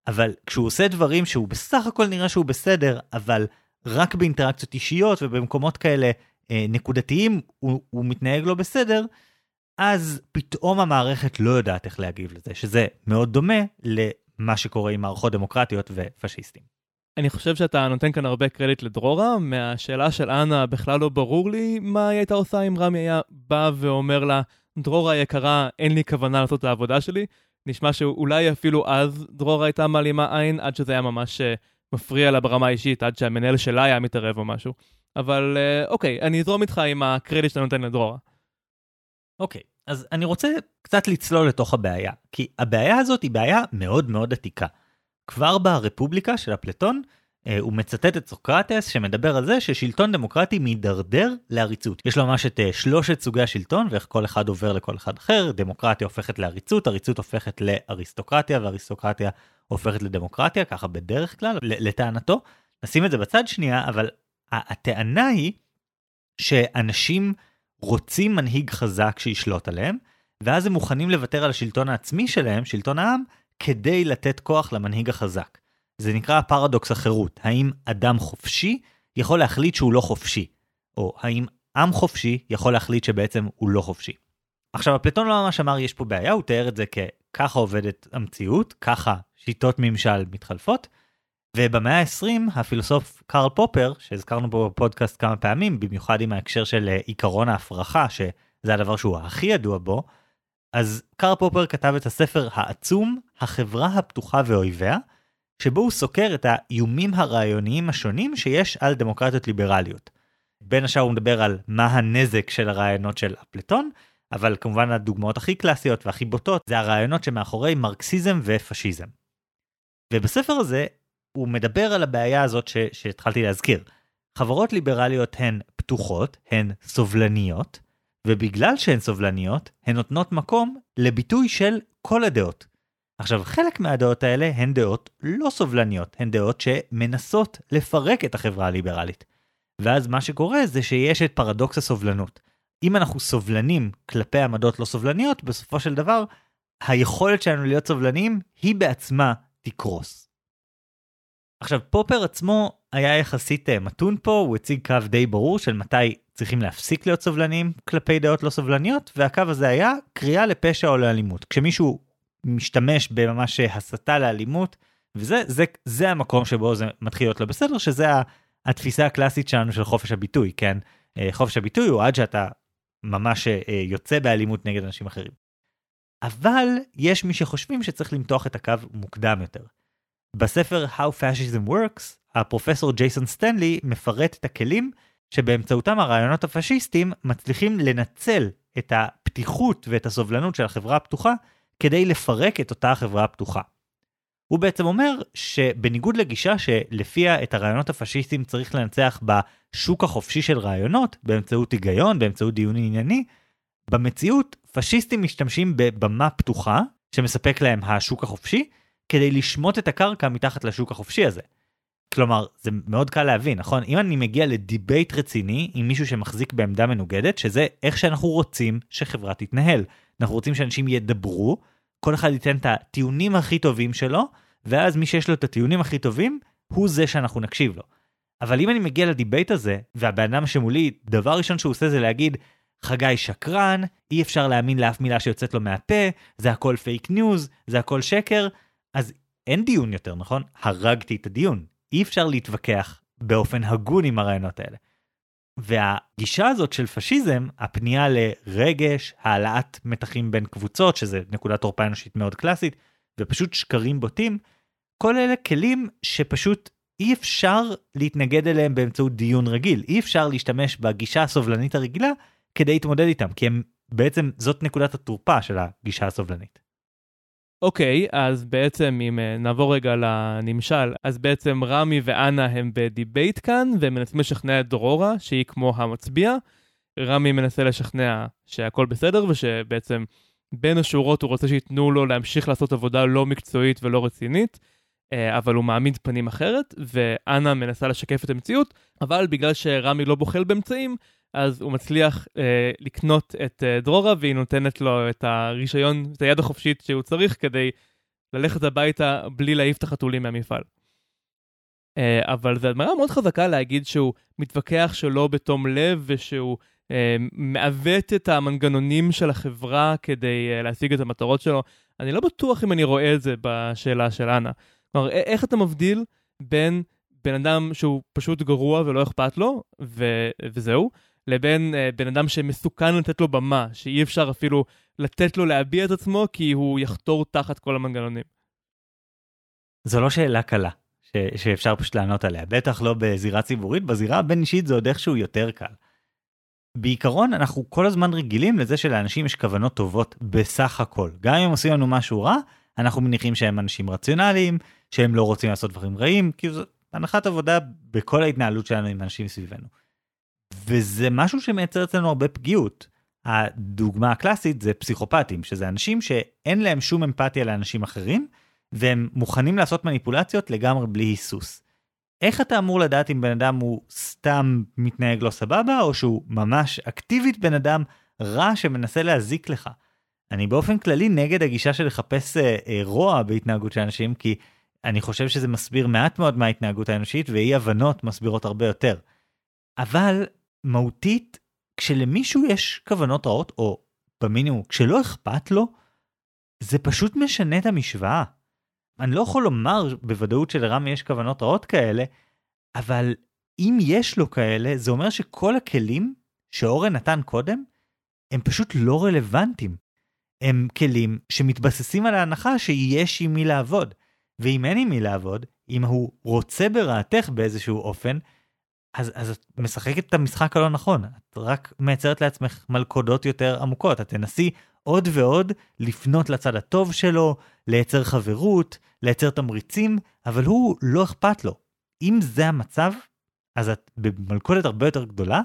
אבל כשהוא עושה דברים שהוא בסך הכל נראה שהוא בסדר, אבל רק באינטראקציות אישיות ובמקומות כאלה אה, נקודתיים הוא, הוא מתנהג לא בסדר, אז פתאום המערכת לא יודעת איך להגיב לזה, שזה מאוד דומה מה שקורה עם מערכות דמוקרטיות ופשיסטים. אני חושב שאתה נותן כאן הרבה קרדיט לדרורה, מהשאלה של אנה בכלל לא ברור לי מה היא הייתה עושה אם רמי היה בא ואומר לה, דרורה יקרה, אין לי כוונה לעשות את העבודה שלי. נשמע שאולי אפילו אז דרורה הייתה מעלימה עין, עד שזה היה ממש אה, מפריע לה ברמה האישית, עד שהמנהל שלה היה מתערב או משהו. אבל אה, אוקיי, אני אזרום איתך עם הקרדיט שאתה נותן לדרורה. אוקיי, אז אני רוצה קצת לצלול לתוך הבעיה, כי הבעיה הזאת היא בעיה מאוד מאוד עתיקה. כבר ברפובליקה של אפלטון, הוא מצטט את סוקרטס שמדבר על זה ששלטון דמוקרטי מידרדר לעריצות. יש לו ממש את אה, שלושת סוגי השלטון ואיך כל אחד עובר לכל אחד אחר, דמוקרטיה הופכת לעריצות, עריצות הופכת לאריסטוקרטיה ואריסטוקרטיה הופכת לדמוקרטיה, ככה בדרך כלל, לטענתו. נשים את זה בצד שנייה, אבל הטענה היא שאנשים רוצים מנהיג חזק שישלוט עליהם, ואז הם מוכנים לוותר על השלטון העצמי שלהם, שלטון העם, כדי לתת כוח למנהיג החזק. זה נקרא פרדוקס החירות. האם אדם חופשי יכול להחליט שהוא לא חופשי? או האם עם חופשי יכול להחליט שבעצם הוא לא חופשי? עכשיו, אפלטון לא ממש אמר יש פה בעיה, הוא תיאר את זה כככה עובדת המציאות, ככה שיטות ממשל מתחלפות, ובמאה ה-20 הפילוסוף קרל פופר, שהזכרנו פה בפודקאסט כמה פעמים, במיוחד עם ההקשר של אה, עיקרון ההפרחה, שזה הדבר שהוא הכי ידוע בו, אז קרל פופר כתב את הספר העצום, החברה הפתוחה ואויביה, שבו הוא סוקר את האיומים הרעיוניים השונים שיש על דמוקרטיות ליברליות. בין השאר הוא מדבר על מה הנזק של הרעיונות של אפלטון, אבל כמובן הדוגמאות הכי קלאסיות והכי בוטות זה הרעיונות שמאחורי מרקסיזם ופשיזם. ובספר הזה הוא מדבר על הבעיה הזאת ש... שהתחלתי להזכיר. חברות ליברליות הן פתוחות, הן סובלניות, ובגלל שהן סובלניות, הן נותנות מקום לביטוי של כל הדעות. עכשיו, חלק מהדעות האלה הן דעות לא סובלניות, הן דעות שמנסות לפרק את החברה הליברלית. ואז מה שקורה זה שיש את פרדוקס הסובלנות. אם אנחנו סובלנים כלפי עמדות לא סובלניות, בסופו של דבר, היכולת שלנו להיות סובלניים היא בעצמה תקרוס. עכשיו, פופר עצמו היה יחסית אה, מתון פה, הוא הציג קו די ברור של מתי צריכים להפסיק להיות סובלניים כלפי דעות לא סובלניות, והקו הזה היה קריאה לפשע או לאלימות. כשמישהו משתמש בממש הסתה לאלימות, וזה זה, זה המקום שבו זה מתחיל להיות לא בסדר, שזה התפיסה הקלאסית שלנו של חופש הביטוי, כן? אה, חופש הביטוי הוא עד שאתה ממש אה, יוצא באלימות נגד אנשים אחרים. אבל יש מי שחושבים שצריך למתוח את הקו מוקדם יותר. בספר How Fascism Works, הפרופסור ג'ייסון סטנלי מפרט את הכלים שבאמצעותם הרעיונות הפשיסטים מצליחים לנצל את הפתיחות ואת הסובלנות של החברה הפתוחה כדי לפרק את אותה החברה הפתוחה. הוא בעצם אומר שבניגוד לגישה שלפיה את הרעיונות הפשיסטיים צריך לנצח בשוק החופשי של רעיונות, באמצעות היגיון, באמצעות דיון ענייני, במציאות פשיסטים משתמשים בבמה פתוחה שמספק להם השוק החופשי, כדי לשמוט את הקרקע מתחת לשוק החופשי הזה. כלומר, זה מאוד קל להבין, נכון? אם אני מגיע ל debate רציני עם מישהו שמחזיק בעמדה מנוגדת, שזה איך שאנחנו רוצים שחברה תתנהל. אנחנו רוצים שאנשים ידברו, כל אחד ייתן את הטיעונים הכי טובים שלו, ואז מי שיש לו את הטיעונים הכי טובים, הוא זה שאנחנו נקשיב לו. אבל אם אני מגיע ל debate הזה, והבן אדם שמולי, דבר ראשון שהוא עושה זה להגיד, חגי שקרן, אי אפשר להאמין לאף מילה שיוצאת לו מהפה, זה הכל פייק ניוז, זה הכל שקר, אז אין דיון יותר, נכון? הרגתי את הדיון. אי אפשר להתווכח באופן הגון עם הרעיונות האלה. והגישה הזאת של פשיזם, הפנייה לרגש, העלאת מתחים בין קבוצות, שזה נקודת תורפה אנושית מאוד קלאסית, ופשוט שקרים בוטים, כל אלה כלים שפשוט אי אפשר להתנגד אליהם באמצעות דיון רגיל. אי אפשר להשתמש בגישה הסובלנית הרגילה כדי להתמודד איתם, כי הם בעצם זאת נקודת התורפה של הגישה הסובלנית. אוקיי, okay, אז בעצם אם uh, נעבור רגע לנמשל, אז בעצם רמי ואנה הם בדיבייט כאן, והם מנסים לשכנע את דרורה, שהיא כמו המצביע. רמי מנסה לשכנע שהכל בסדר, ושבעצם בין השורות הוא רוצה שייתנו לו להמשיך לעשות עבודה לא מקצועית ולא רצינית, uh, אבל הוא מעמיד פנים אחרת, ואנה מנסה לשקף את המציאות, אבל בגלל שרמי לא בוחל באמצעים, אז הוא מצליח אה, לקנות את אה, דרורה והיא נותנת לו את הרישיון, את היד החופשית שהוא צריך כדי ללכת הביתה בלי להעיף את החתולים מהמפעל. אה, אבל זו אדמרה מאוד חזקה להגיד שהוא מתווכח שלא בתום לב ושהוא אה, מעוות את המנגנונים של החברה כדי אה, להשיג את המטרות שלו. אני לא בטוח אם אני רואה את זה בשאלה של אנה. כלומר, איך אתה מבדיל בין בן אדם שהוא פשוט גרוע ולא אכפת לו, ו- וזהו, לבין uh, בן אדם שמסוכן לתת לו במה, שאי אפשר אפילו לתת לו להביע את עצמו, כי הוא יחתור תחת כל המנגנונים. זו לא שאלה קלה, ש- שאפשר פשוט לענות עליה, בטח לא בזירה ציבורית, בזירה הבין-אישית זה עוד איכשהו יותר קל. בעיקרון אנחנו כל הזמן רגילים לזה שלאנשים יש כוונות טובות בסך הכל. גם אם עושים לנו משהו רע, אנחנו מניחים שהם אנשים רציונליים, שהם לא רוצים לעשות דברים רעים, כי זו הנחת עבודה בכל ההתנהלות שלנו עם אנשים סביבנו. וזה משהו שמייצר אצלנו הרבה פגיעות. הדוגמה הקלאסית זה פסיכופטים, שזה אנשים שאין להם שום אמפתיה לאנשים אחרים, והם מוכנים לעשות מניפולציות לגמרי בלי היסוס. איך אתה אמור לדעת אם בן אדם הוא סתם מתנהג לא סבבה, או שהוא ממש אקטיבית בן אדם רע שמנסה להזיק לך? אני באופן כללי נגד הגישה של לחפש אה, אה, רוע בהתנהגות של אנשים, כי אני חושב שזה מסביר מעט מאוד מההתנהגות האנושית, ואי הבנות מסבירות הרבה יותר. אבל מהותית, כשלמישהו יש כוונות רעות, או במינימום, כשלא אכפת לו, זה פשוט משנה את המשוואה. אני לא יכול לומר בוודאות שלרמי יש כוונות רעות כאלה, אבל אם יש לו כאלה, זה אומר שכל הכלים שאורן נתן קודם, הם פשוט לא רלוונטיים. הם כלים שמתבססים על ההנחה שיש עם מי לעבוד. ואם אין עם מי לעבוד, אם הוא רוצה ברעתך באיזשהו אופן, אז, אז את משחקת את המשחק הלא נכון. את רק מייצרת לעצמך מלכודות יותר עמוקות. את תנסי עוד ועוד לפנות לצד הטוב שלו, לייצר חברות, לייצר תמריצים, אבל הוא לא אכפת לו. אם זה המצב, אז את במלכודת הרבה יותר גדולה,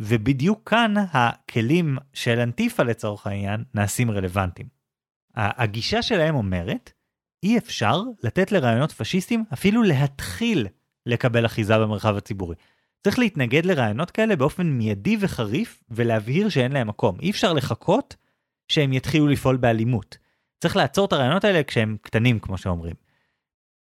ובדיוק כאן הכלים של אנטיפה לצורך העניין נעשים רלוונטיים. הגישה שלהם אומרת, אי אפשר לתת לרעיונות פשיסטיים אפילו להתחיל לקבל אחיזה במרחב הציבורי. צריך להתנגד לרעיונות כאלה באופן מיידי וחריף ולהבהיר שאין להם מקום. אי אפשר לחכות שהם יתחילו לפעול באלימות. צריך לעצור את הרעיונות האלה כשהם קטנים, כמו שאומרים.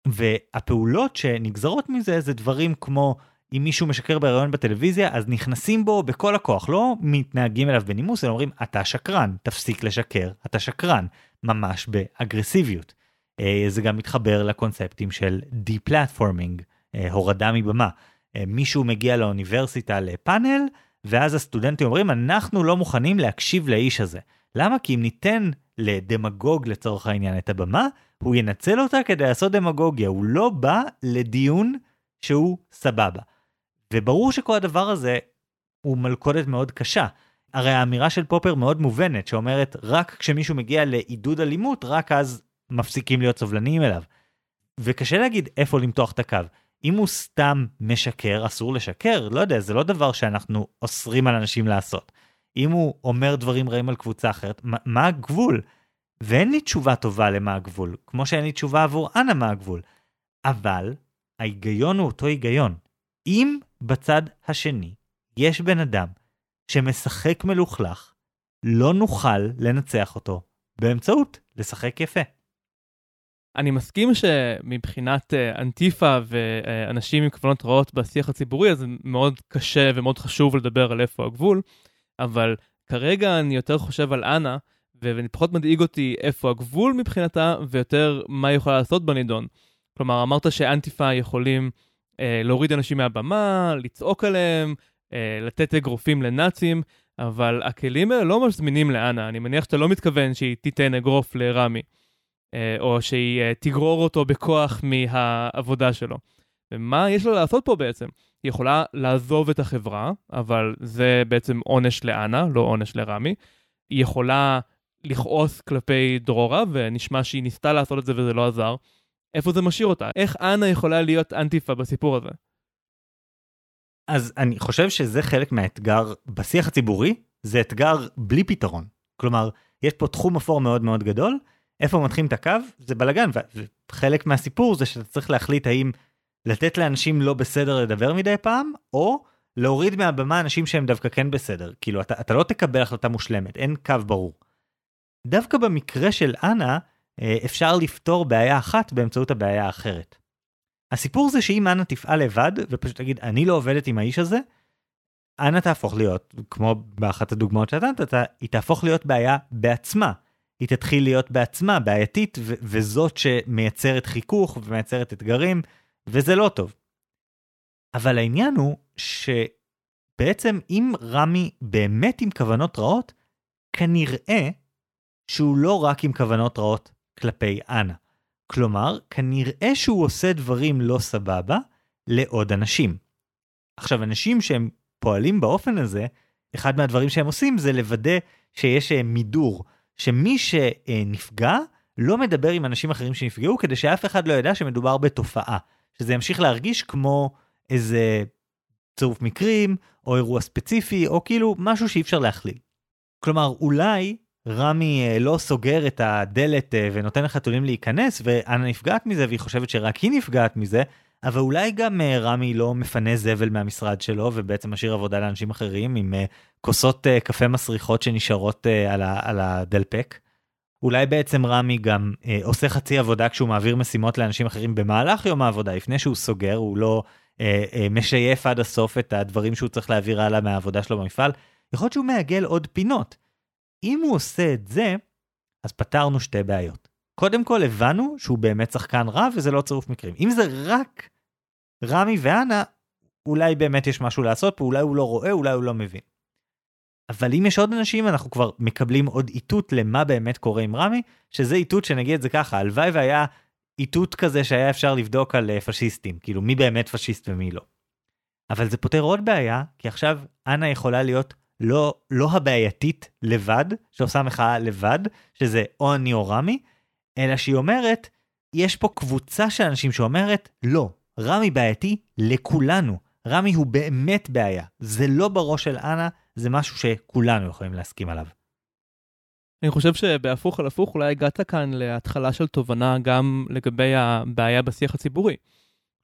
והפעולות שנגזרות מזה זה דברים כמו אם מישהו משקר בראיון בטלוויזיה אז נכנסים בו בכל הכוח לא מתנהגים אליו בנימוס אלא אומרים אתה שקרן תפסיק לשקר אתה שקרן ממש באגרסיביות. אה, זה גם מתחבר לקונספטים של די-פלטפורמינג אה, הורדה מבמה. אה, מישהו מגיע לאוניברסיטה לפאנל ואז הסטודנטים אומרים אנחנו לא מוכנים להקשיב לאיש הזה. למה? כי אם ניתן לדמגוג לצורך העניין את הבמה, הוא ינצל אותה כדי לעשות דמגוגיה, הוא לא בא לדיון שהוא סבבה. וברור שכל הדבר הזה הוא מלכודת מאוד קשה. הרי האמירה של פופר מאוד מובנת, שאומרת רק כשמישהו מגיע לעידוד אלימות, רק אז מפסיקים להיות סובלניים אליו. וקשה להגיד איפה למתוח את הקו. אם הוא סתם משקר, אסור לשקר, לא יודע, זה לא דבר שאנחנו אוסרים על אנשים לעשות. אם הוא אומר דברים רעים על קבוצה אחרת, מה, מה הגבול? ואין לי תשובה טובה למה הגבול, כמו שאין לי תשובה עבור אנה מה הגבול. אבל ההיגיון הוא אותו היגיון. אם בצד השני יש בן אדם שמשחק מלוכלך, לא נוכל לנצח אותו באמצעות לשחק יפה. אני מסכים שמבחינת אה, אנטיפה ואנשים עם כוונות רעות בשיח הציבורי, אז זה מאוד קשה ומאוד חשוב לדבר על איפה הגבול, אבל כרגע אני יותר חושב על אנה, ופחות מדאיג אותי איפה הגבול מבחינתה, ויותר מה היא יכולה לעשות בנידון. כלומר, אמרת שאנטיפה יכולים אה, להוריד אנשים מהבמה, לצעוק עליהם, אה, לתת אגרופים לנאצים, אבל הכלים האלה לא מזמינים לאנה. אני מניח שאתה לא מתכוון שהיא תיתן אגרוף לרמי, או שהיא אה, תגרור אותו בכוח מהעבודה שלו. ומה יש לה לעשות פה בעצם? היא יכולה לעזוב את החברה, אבל זה בעצם עונש לאנה, לא עונש לרמי. היא יכולה לכעוס כלפי דרורה, ונשמע שהיא ניסתה לעשות את זה וזה לא עזר. איפה זה משאיר אותה? איך אנה יכולה להיות אנטיפה בסיפור הזה? אז אני חושב שזה חלק מהאתגר בשיח הציבורי, זה אתגר בלי פתרון. כלומר, יש פה תחום אפור מאוד מאוד גדול, איפה מתחילים את הקו זה בלאגן, וחלק מהסיפור זה שאתה צריך להחליט האם לתת לאנשים לא בסדר לדבר מדי פעם, או להוריד מהבמה אנשים שהם דווקא כן בסדר. כאילו, אתה, אתה לא תקבל החלטה מושלמת, אין קו ברור. דווקא במקרה של אנה, אה, אפשר לפתור בעיה אחת באמצעות הבעיה האחרת. הסיפור זה שאם אנה תפעל לבד, ופשוט תגיד, אני לא עובדת עם האיש הזה, אנה תהפוך להיות, כמו באחת הדוגמאות שאתה נתת, היא תהפוך להיות בעיה בעצמה. היא תתחיל להיות בעצמה בעייתית ו- וזאת שמייצרת חיכוך ומייצרת אתגרים, וזה לא טוב. אבל העניין הוא שבעצם אם רמי באמת עם כוונות רעות, כנראה שהוא לא רק עם כוונות רעות כלפי אנה. כלומר, כנראה שהוא עושה דברים לא סבבה לעוד אנשים. עכשיו, אנשים שהם פועלים באופן הזה, אחד מהדברים שהם עושים זה לוודא שיש אה, מידור, שמי שנפגע לא מדבר עם אנשים אחרים שנפגעו, כדי שאף אחד לא ידע שמדובר בתופעה, שזה ימשיך להרגיש כמו איזה צירוף מקרים, או אירוע ספציפי, או כאילו משהו שאי אפשר להכליל. כלומר, אולי רמי אה, לא סוגר את הדלת אה, ונותן לחתולים להיכנס, ואנה נפגעת מזה, והיא חושבת שרק היא נפגעת מזה, אבל אולי גם uh, רמי לא מפנה זבל מהמשרד שלו ובעצם משאיר עבודה לאנשים אחרים עם uh, כוסות uh, קפה מסריחות שנשארות uh, על, על הדלפק. אולי בעצם רמי גם uh, עושה חצי עבודה כשהוא מעביר משימות לאנשים אחרים במהלך יום העבודה לפני שהוא סוגר הוא לא uh, uh, משייף עד הסוף את הדברים שהוא צריך להעביר הלאה מהעבודה שלו במפעל. יכול להיות שהוא מעגל עוד פינות. אם הוא עושה את זה אז פתרנו שתי בעיות. קודם כל הבנו שהוא באמת שחקן רע וזה לא צירוף מקרים. אם זה רק רמי ואנה, אולי באמת יש משהו לעשות פה, אולי הוא לא רואה, אולי הוא לא מבין. אבל אם יש עוד אנשים, אנחנו כבר מקבלים עוד איתות למה באמת קורה עם רמי, שזה איתות שנגיד את זה ככה, הלוואי והיה איתות כזה שהיה אפשר לבדוק על אה, פשיסטים, כאילו מי באמת פשיסט ומי לא. אבל זה פותר עוד בעיה, כי עכשיו אנה יכולה להיות לא, לא הבעייתית לבד, שעושה מחאה לבד, שזה או אני או רמי, אלא שהיא אומרת, יש פה קבוצה של אנשים שאומרת, לא, רמי בעייתי לכולנו. רמי הוא באמת בעיה. זה לא בראש של אנה, זה משהו שכולנו יכולים להסכים עליו. אני חושב שבהפוך על הפוך אולי הגעת כאן להתחלה של תובנה גם לגבי הבעיה בשיח הציבורי.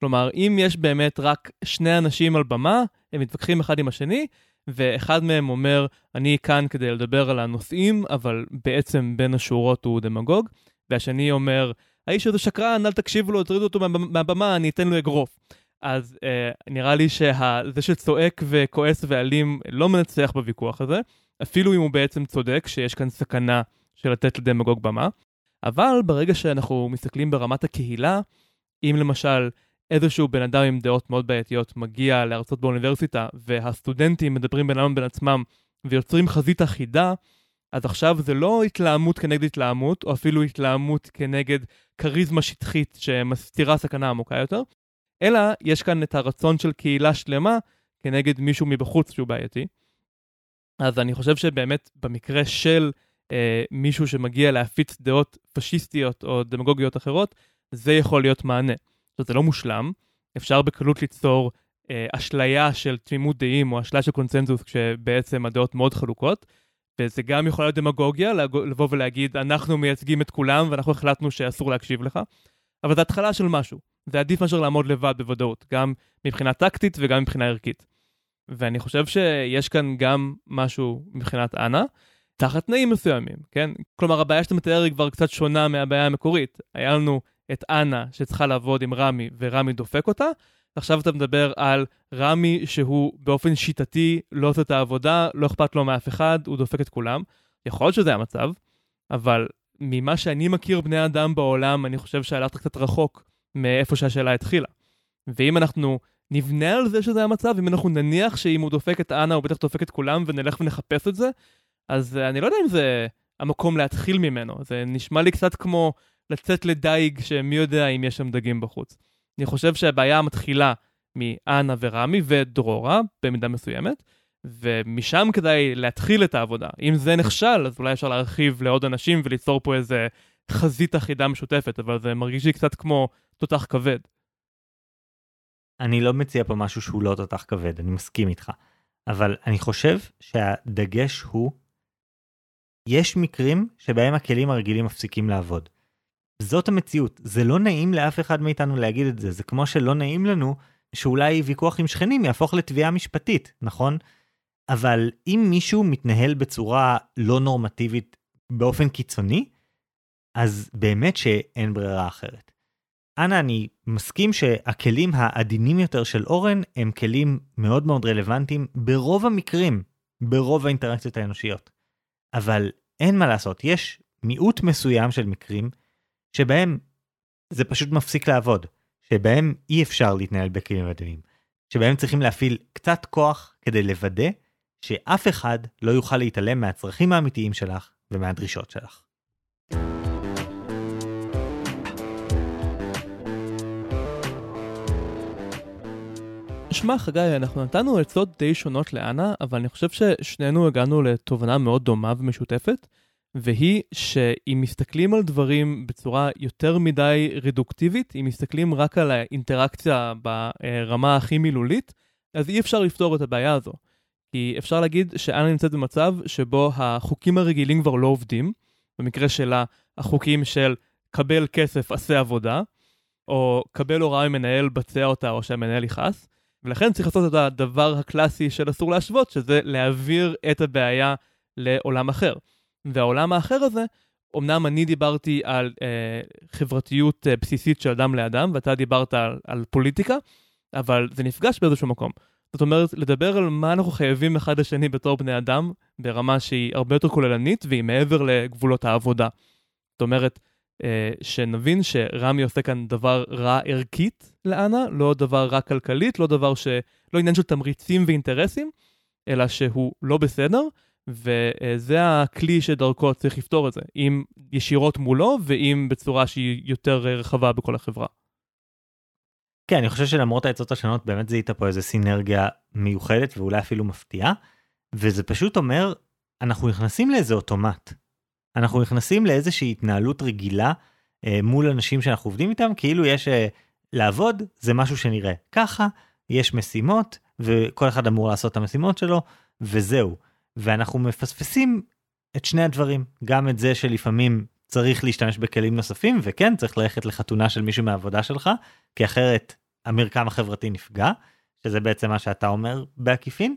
כלומר, אם יש באמת רק שני אנשים על במה, הם מתווכחים אחד עם השני, ואחד מהם אומר, אני כאן כדי לדבר על הנושאים, אבל בעצם בין השורות הוא דמגוג, והשני אומר, האיש הזה שקרן, אל תקשיבו לו, תורידו אותו מהבמה, אני אתן לו אגרוף. אז אה, נראה לי שזה שצועק וכועס ואלים לא מנצח בוויכוח הזה, אפילו אם הוא בעצם צודק שיש כאן סכנה של לתת לדמגוג במה. אבל ברגע שאנחנו מסתכלים ברמת הקהילה, אם למשל איזשהו בן אדם עם דעות מאוד בעייתיות מגיע להרצות באוניברסיטה והסטודנטים מדברים בינם לבין עצמם ויוצרים חזית אחידה, אז עכשיו זה לא התלהמות כנגד התלהמות, או אפילו התלהמות כנגד כריזמה שטחית שמסתירה סכנה עמוקה יותר, אלא יש כאן את הרצון של קהילה שלמה כנגד מישהו מבחוץ שהוא בעייתי. אז אני חושב שבאמת במקרה של אה, מישהו שמגיע להפיץ דעות פשיסטיות או דמגוגיות אחרות, זה יכול להיות מענה. זאת זה לא מושלם, אפשר בקלות ליצור אה, אשליה של תמימות דעים או אשליה של קונצנזוס כשבעצם הדעות מאוד חלוקות, וזה גם יכול להיות דמגוגיה, לבוא ולהגיד, אנחנו מייצגים את כולם ואנחנו החלטנו שאסור להקשיב לך, אבל זה התחלה של משהו. זה עדיף מאשר לעמוד לבד בוודאות, גם מבחינה טקטית וגם מבחינה ערכית. ואני חושב שיש כאן גם משהו מבחינת אנה, תחת תנאים מסוימים, כן? כלומר, הבעיה שאתה מתאר היא כבר קצת שונה מהבעיה המקורית. היה לנו את אנה שצריכה לעבוד עם רמי, ורמי דופק אותה, עכשיו אתה מדבר על רמי שהוא באופן שיטתי לא עושה את העבודה, לא אכפת לו מאף אחד, הוא דופק את כולם. יכול להיות שזה המצב, אבל ממה שאני מכיר בני אדם בעולם, אני חושב שהלכת קצת רחוק מאיפה שהשאלה התחילה. ואם אנחנו נבנה על זה שזה המצב, אם אנחנו נניח שאם הוא דופק את אנה, הוא בטח דופק את כולם, ונלך ונחפש את זה, אז אני לא יודע אם זה המקום להתחיל ממנו. זה נשמע לי קצת כמו לצאת לדייג שמי יודע אם יש שם דגים בחוץ. אני חושב שהבעיה מתחילה מאנה ורמי ודרורה במידה מסוימת, ומשם כדאי להתחיל את העבודה. אם זה נכשל, אז אולי אפשר להרחיב לעוד אנשים וליצור פה איזה חזית אחידה משותפת, אבל זה מרגיש לי קצת כמו תותח כבד. אני לא מציע פה משהו שהוא לא תותח כבד, אני מסכים איתך. אבל אני חושב שהדגש הוא, יש מקרים שבהם הכלים הרגילים מפסיקים לעבוד. זאת המציאות, זה לא נעים לאף אחד מאיתנו להגיד את זה, זה כמו שלא נעים לנו שאולי ויכוח עם שכנים יהפוך לתביעה משפטית, נכון? אבל אם מישהו מתנהל בצורה לא נורמטיבית באופן קיצוני, אז באמת שאין ברירה אחרת. אנא, אני מסכים שהכלים העדינים יותר של אורן הם כלים מאוד מאוד רלוונטיים ברוב המקרים, ברוב האינטראקציות האנושיות. אבל אין מה לעשות, יש מיעוט מסוים של מקרים שבהם זה פשוט מפסיק לעבוד, שבהם אי אפשר להתנהל בכלים מדעיים, שבהם צריכים להפעיל קצת כוח כדי לוודא שאף אחד לא יוכל להתעלם מהצרכים האמיתיים שלך ומהדרישות שלך. שמע חגי, אנחנו נתנו עצות די שונות לאנה, אבל אני חושב ששנינו הגענו לתובנה מאוד דומה ומשותפת, והיא שאם מסתכלים על דברים בצורה יותר מדי רדוקטיבית, אם מסתכלים רק על האינטראקציה ברמה הכי מילולית, אז אי אפשר לפתור את הבעיה הזו. כי אפשר להגיד שאנה נמצאת במצב שבו החוקים הרגילים כבר לא עובדים, במקרה שלה החוקים של קבל כסף, עשה עבודה, או קבל הוראה ממנהל, בצע אותה, או שהמנהל יכעס, ולכן צריך לעשות את הדבר הקלאסי של אסור להשוות, שזה להעביר את הבעיה לעולם אחר. והעולם האחר הזה, אמנם אני דיברתי על אה, חברתיות אה, בסיסית של אדם לאדם, ואתה דיברת על, על פוליטיקה, אבל זה נפגש באיזשהו מקום. זאת אומרת, לדבר על מה אנחנו חייבים אחד לשני בתור בני אדם, ברמה שהיא הרבה יותר כוללנית, והיא מעבר לגבולות העבודה. זאת אומרת, אה, שנבין שרמי עושה כאן דבר רע ערכית לאנה, לא דבר רע כלכלית, לא דבר ש... לא עניין של תמריצים ואינטרסים, אלא שהוא לא בסדר, וזה הכלי שדרכו צריך לפתור את זה, אם ישירות מולו ואם בצורה שהיא יותר רחבה בכל החברה. כן, אני חושב שלמרות העצות השונות באמת זיהית פה איזה סינרגיה מיוחדת ואולי אפילו מפתיעה, וזה פשוט אומר, אנחנו נכנסים לאיזה אוטומט. אנחנו נכנסים לאיזושהי התנהלות רגילה אה, מול אנשים שאנחנו עובדים איתם, כאילו יש אה, לעבוד, זה משהו שנראה ככה, יש משימות, וכל אחד אמור לעשות את המשימות שלו, וזהו. ואנחנו מפספסים את שני הדברים, גם את זה שלפעמים צריך להשתמש בכלים נוספים, וכן, צריך ללכת לחתונה של מישהו מהעבודה שלך, כי אחרת המרקם החברתי נפגע, שזה בעצם מה שאתה אומר בעקיפין,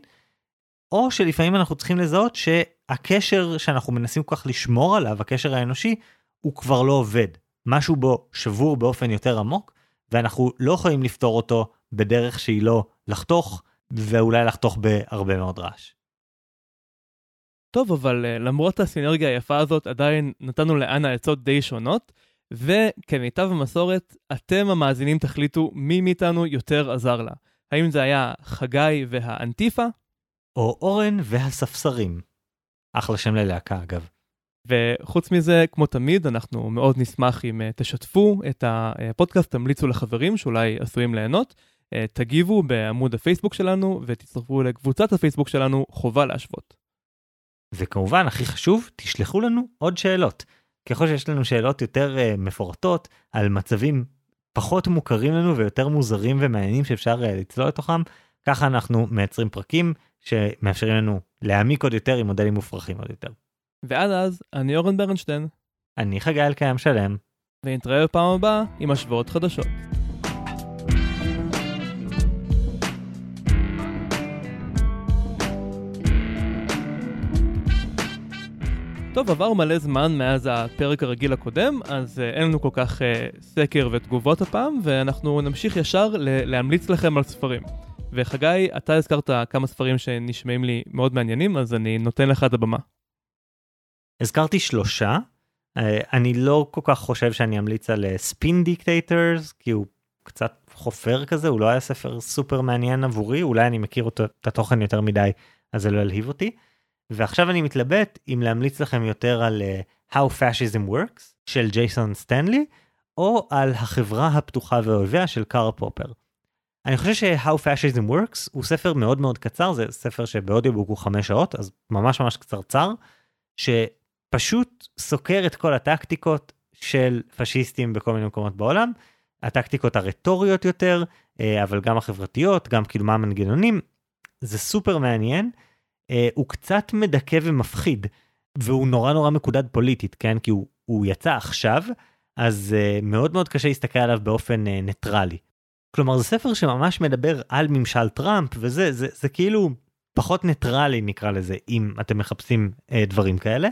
או שלפעמים אנחנו צריכים לזהות שהקשר שאנחנו מנסים כל כך לשמור עליו, הקשר האנושי, הוא כבר לא עובד. משהו בו שבור באופן יותר עמוק, ואנחנו לא יכולים לפתור אותו בדרך שהיא לא לחתוך, ואולי לחתוך בהרבה מאוד רעש. טוב, אבל uh, למרות הסינרגיה היפה הזאת, עדיין נתנו לאנה עצות די שונות, וכמיטב המסורת, אתם המאזינים תחליטו מי מאיתנו יותר עזר לה. האם זה היה חגי והאנטיפה? או אורן והספסרים. אחלה שם ללהקה אגב. וחוץ מזה, כמו תמיד, אנחנו מאוד נשמח אם uh, תשתפו את הפודקאסט, תמליצו לחברים שאולי עשויים ליהנות, תגיבו בעמוד הפייסבוק שלנו ותצטרפו לקבוצת הפייסבוק שלנו, חובה להשוות. וכמובן, הכי חשוב, תשלחו לנו עוד שאלות. ככל שיש לנו שאלות יותר uh, מפורטות על מצבים פחות מוכרים לנו ויותר מוזרים ומעניינים שאפשר uh, לצלול לתוכם, ככה אנחנו מייצרים פרקים שמאפשרים לנו להעמיק עוד יותר עם מודלים מופרכים עוד יותר. ועד אז, אני אורן ברנשטיין. אני חגי אלקיים שלם. ונתראה בפעם הבאה עם השוואות חדשות. טוב, עבר מלא זמן מאז הפרק הרגיל הקודם, אז uh, אין לנו כל כך uh, סקר ותגובות הפעם, ואנחנו נמשיך ישר ל- להמליץ לכם על ספרים. וחגי, אתה הזכרת כמה ספרים שנשמעים לי מאוד מעניינים, אז אני נותן לך את הבמה. הזכרתי שלושה. Uh, אני לא כל כך חושב שאני אמליץ על Spin uh, Dictators, כי הוא קצת חופר כזה, הוא לא היה ספר סופר מעניין עבורי, אולי אני מכיר אותו, את התוכן יותר מדי, אז זה לא ילהיב אותי. ועכשיו אני מתלבט אם להמליץ לכם יותר על uh, How Fascism Works של ג'ייסון סטנלי, או על החברה הפתוחה ואויביה של קארל פופר. אני חושב ש-How Fascism Works הוא ספר מאוד מאוד קצר, זה ספר שבאודיובוק הוא חמש שעות, אז ממש ממש קצרצר, שפשוט סוקר את כל הטקטיקות של פשיסטים בכל מיני מקומות בעולם, הטקטיקות הרטוריות יותר, אה, אבל גם החברתיות, גם כאילו מה המנגנונים, זה סופר מעניין. אה, הוא קצת מדכא ומפחיד, והוא נורא נורא מקודד פוליטית, כן? כי הוא, הוא יצא עכשיו, אז אה, מאוד מאוד קשה להסתכל עליו באופן אה, ניטרלי. כלומר זה ספר שממש מדבר על ממשל טראמפ וזה זה, זה כאילו פחות ניטרלי נקרא לזה אם אתם מחפשים אה, דברים כאלה.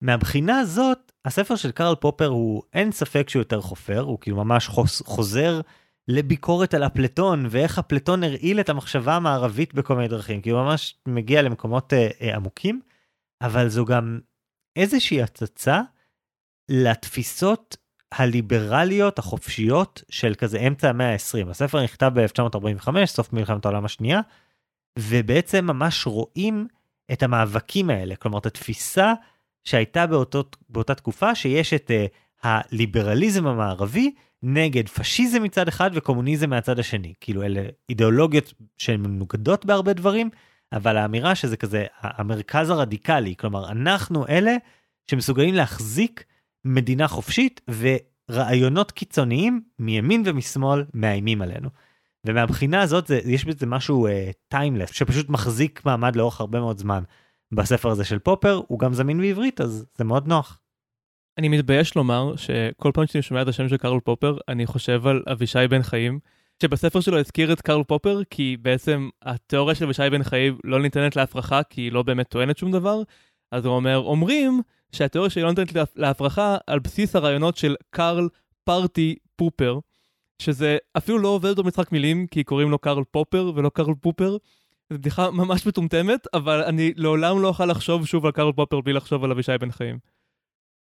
מהבחינה הזאת הספר של קרל פופר הוא אין ספק שהוא יותר חופר הוא כאילו ממש חוס, חוזר לביקורת על אפלטון ואיך אפלטון הרעיל את המחשבה המערבית בכל מיני דרכים כי הוא ממש מגיע למקומות אה, אה, עמוקים אבל זו גם איזושהי הצצה לתפיסות הליברליות החופשיות של כזה אמצע המאה ה-20. הספר נכתב ב-1945, סוף מלחמת העולם השנייה, ובעצם ממש רואים את המאבקים האלה, כלומר את התפיסה שהייתה באותו, באותה תקופה שיש את uh, הליברליזם המערבי נגד פשיזם מצד אחד וקומוניזם מהצד השני. כאילו אלה אידיאולוגיות שהן מנוגדות בהרבה דברים, אבל האמירה שזה כזה המרכז הרדיקלי, כלומר אנחנו אלה שמסוגלים להחזיק מדינה חופשית ורעיונות קיצוניים מימין ומשמאל מאיימים עלינו. ומהבחינה הזאת זה, יש בזה משהו טיימלס uh, שפשוט מחזיק מעמד לאורך הרבה מאוד זמן. בספר הזה של פופר הוא גם זמין בעברית אז זה מאוד נוח. אני מתבייש לומר שכל פעם שאני שומע את השם של קרל פופר אני חושב על אבישי בן חיים שבספר שלו הזכיר את קרל פופר כי בעצם התיאוריה של אבישי בן חיים לא ניתנת להפרחה כי היא לא באמת טוענת שום דבר. אז הוא אומר אומרים שהתיאוריה שלי לא ניתנת להפרחה על בסיס הרעיונות של קרל פארטי פופר שזה אפילו לא עובד במשחק מילים כי קוראים לו קרל פופר ולא קרל פופר. זו בדיחה ממש מטומטמת אבל אני לעולם לא אוכל לחשוב שוב על קרל פופר בלי לחשוב על אבישי בן חיים.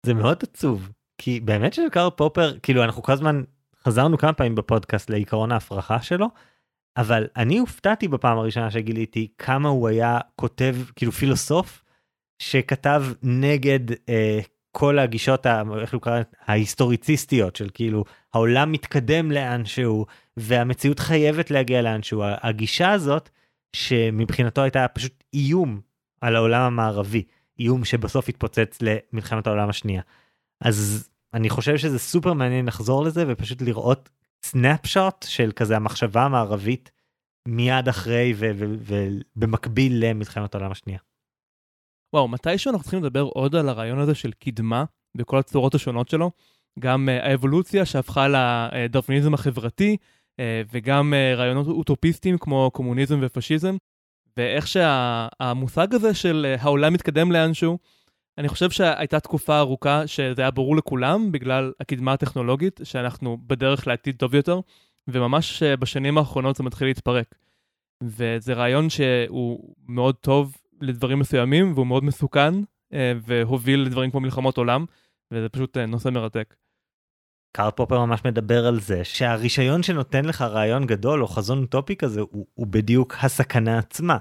זה מאוד עצוב כי באמת של קרל פופר כאילו אנחנו כל הזמן חזרנו כמה פעמים בפודקאסט לעיקרון ההפרחה שלו. אבל אני הופתעתי בפעם הראשונה שגיליתי כמה הוא היה כותב כאילו פילוסוף שכתב נגד אה, כל הגישות ה, איך הוא קרא ההיסטוריציסטיות של כאילו העולם מתקדם לאנשהו והמציאות חייבת להגיע לאנשהו הגישה הזאת שמבחינתו הייתה פשוט איום על העולם המערבי איום שבסוף התפוצץ למלחמת העולם השנייה. אז אני חושב שזה סופר מעניין לחזור לזה ופשוט לראות snap של כזה המחשבה המערבית מיד אחרי ובמקביל למלחמת העולם השנייה. וואו, מתישהו אנחנו צריכים לדבר עוד על הרעיון הזה של קדמה בכל הצורות השונות שלו, גם uh, האבולוציה שהפכה לדרוויניזם החברתי, uh, וגם uh, רעיונות אוטופיסטיים כמו קומוניזם ופשיזם, ואיך שהמושג שה, הזה של uh, העולם מתקדם לאנשהו, אני חושב שהייתה תקופה ארוכה שזה היה ברור לכולם בגלל הקדמה הטכנולוגית, שאנחנו בדרך לעתיד טוב יותר, וממש בשנים האחרונות זה מתחיל להתפרק. וזה רעיון שהוא מאוד טוב לדברים מסוימים, והוא מאוד מסוכן, אה, והוביל לדברים כמו מלחמות עולם, וזה פשוט אה, נושא מרתק. קארל פופר ממש מדבר על זה שהרישיון שנותן לך רעיון גדול או חזון אוטופי כזה הוא, הוא בדיוק הסכנה עצמה.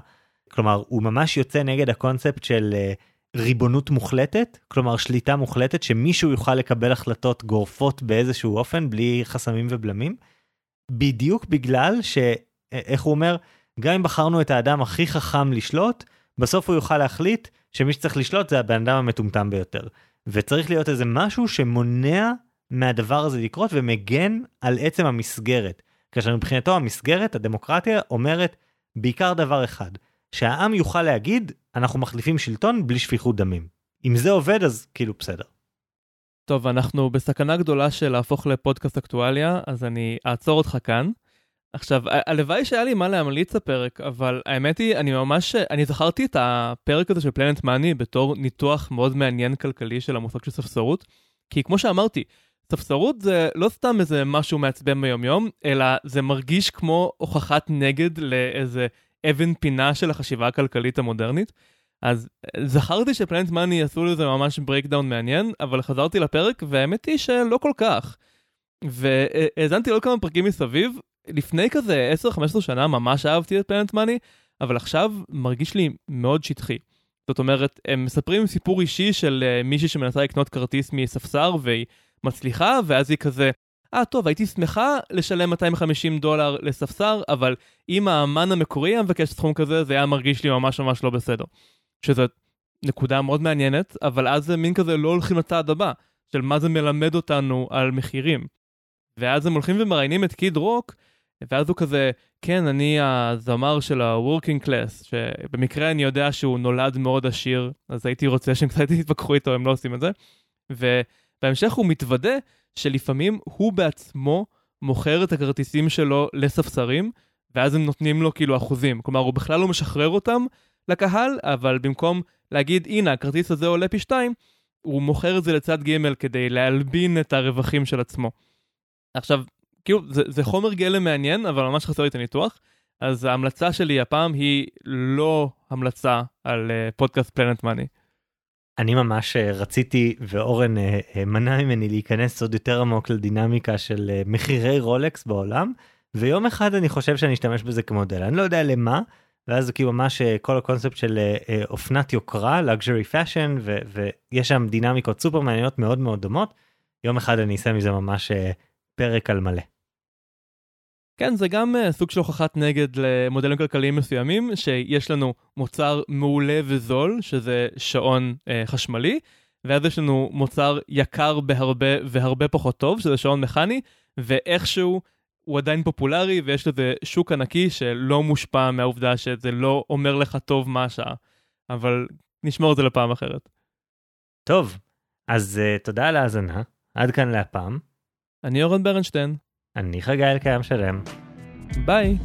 כלומר הוא ממש יוצא נגד הקונספט של uh, ריבונות מוחלטת כלומר שליטה מוחלטת שמישהו יוכל לקבל החלטות גורפות באיזשהו אופן בלי חסמים ובלמים. בדיוק בגלל שאיך הוא אומר גם אם בחרנו את האדם הכי חכם לשלוט בסוף הוא יוכל להחליט שמי שצריך לשלוט זה הבן אדם המטומטם ביותר. וצריך להיות איזה משהו שמונע מהדבר הזה לקרות ומגן על עצם המסגרת. כאשר מבחינתו המסגרת, הדמוקרטיה, אומרת בעיקר דבר אחד, שהעם יוכל להגיד, אנחנו מחליפים שלטון בלי שפיכות דמים. אם זה עובד אז כאילו בסדר. טוב, אנחנו בסכנה גדולה של להפוך לפודקאסט אקטואליה, אז אני אעצור אותך כאן. עכשיו, הלוואי שהיה לי מה להמליץ הפרק, אבל האמת היא, אני ממש, אני זכרתי את הפרק הזה של פלנט מאני בתור ניתוח מאוד מעניין כלכלי של המושג של ספסרות, כי כמו שאמרתי, ספסרות זה לא סתם איזה משהו מעצבן ביומיום, אלא זה מרגיש כמו הוכחת נגד לאיזה אבן פינה של החשיבה הכלכלית המודרנית. אז זכרתי ש Planet Money עשו לזה ממש breakdown מעניין, אבל חזרתי לפרק והאמת היא שלא כל כך. והאזנתי עוד כמה פרקים מסביב, לפני כזה 10-15 שנה ממש אהבתי את Planet Money, אבל עכשיו מרגיש לי מאוד שטחי. זאת אומרת, הם מספרים סיפור אישי של uh, מישהי שמנסה לקנות כרטיס מספסר והיא מצליחה, ואז היא כזה, אה, ah, טוב, הייתי שמחה לשלם 250 דולר לספסר, אבל אם האמן המקורי היה מבקש סכום כזה, זה היה מרגיש לי ממש ממש לא בסדר. שזו נקודה מאוד מעניינת, אבל אז זה מין כזה לא הולכים לצעד הבא, של מה זה מלמד אותנו על מחירים. ואז הם הולכים ומראיינים את קיד רוק, ואז הוא כזה, כן, אני הזמר של ה-working class, שבמקרה אני יודע שהוא נולד מאוד עשיר, אז הייתי רוצה שהם קצת יתווכחו איתו, הם לא עושים את זה. ובהמשך הוא מתוודה שלפעמים הוא בעצמו מוכר את הכרטיסים שלו לספסרים, ואז הם נותנים לו כאילו אחוזים. כלומר, הוא בכלל לא משחרר אותם לקהל, אבל במקום להגיד, הנה, הכרטיס הזה עולה פי שתיים, הוא מוכר את זה לצד ג' כדי להלבין את הרווחים של עצמו. עכשיו, כאילו, זה, זה חומר גלם מעניין, אבל ממש חסר לי את הניתוח. אז ההמלצה שלי הפעם היא לא המלצה על uh, פודקאסט פלנט מאני. אני ממש אה, רציתי ואורן אה, אה, מנע ממני להיכנס עוד יותר עמוק לדינמיקה של מחירי רולקס בעולם ויום אחד אני חושב שאני אשתמש בזה כמודל אני לא יודע למה ואז כאילו ממש כל הקונספט של אופנת יוקרה luxury fashion ויש שם דינמיקות סופר מעניינות מאוד מאוד דומות יום אחד אני אעשה מזה ממש פרק על מלא. כן, זה גם uh, סוג של הוכחת נגד למודלים כלכליים מסוימים, שיש לנו מוצר מעולה וזול, שזה שעון uh, חשמלי, ואז יש לנו מוצר יקר בהרבה והרבה פחות טוב, שזה שעון מכני, ואיכשהו הוא עדיין פופולרי ויש לזה שוק ענקי שלא מושפע מהעובדה שזה לא אומר לך טוב מה השעה. אבל נשמור את זה לפעם אחרת. טוב, אז uh, תודה על ההאזנה, עד כאן להפעם. אני אורן ברנשטיין. אני חגי אלקיים שלם. ביי.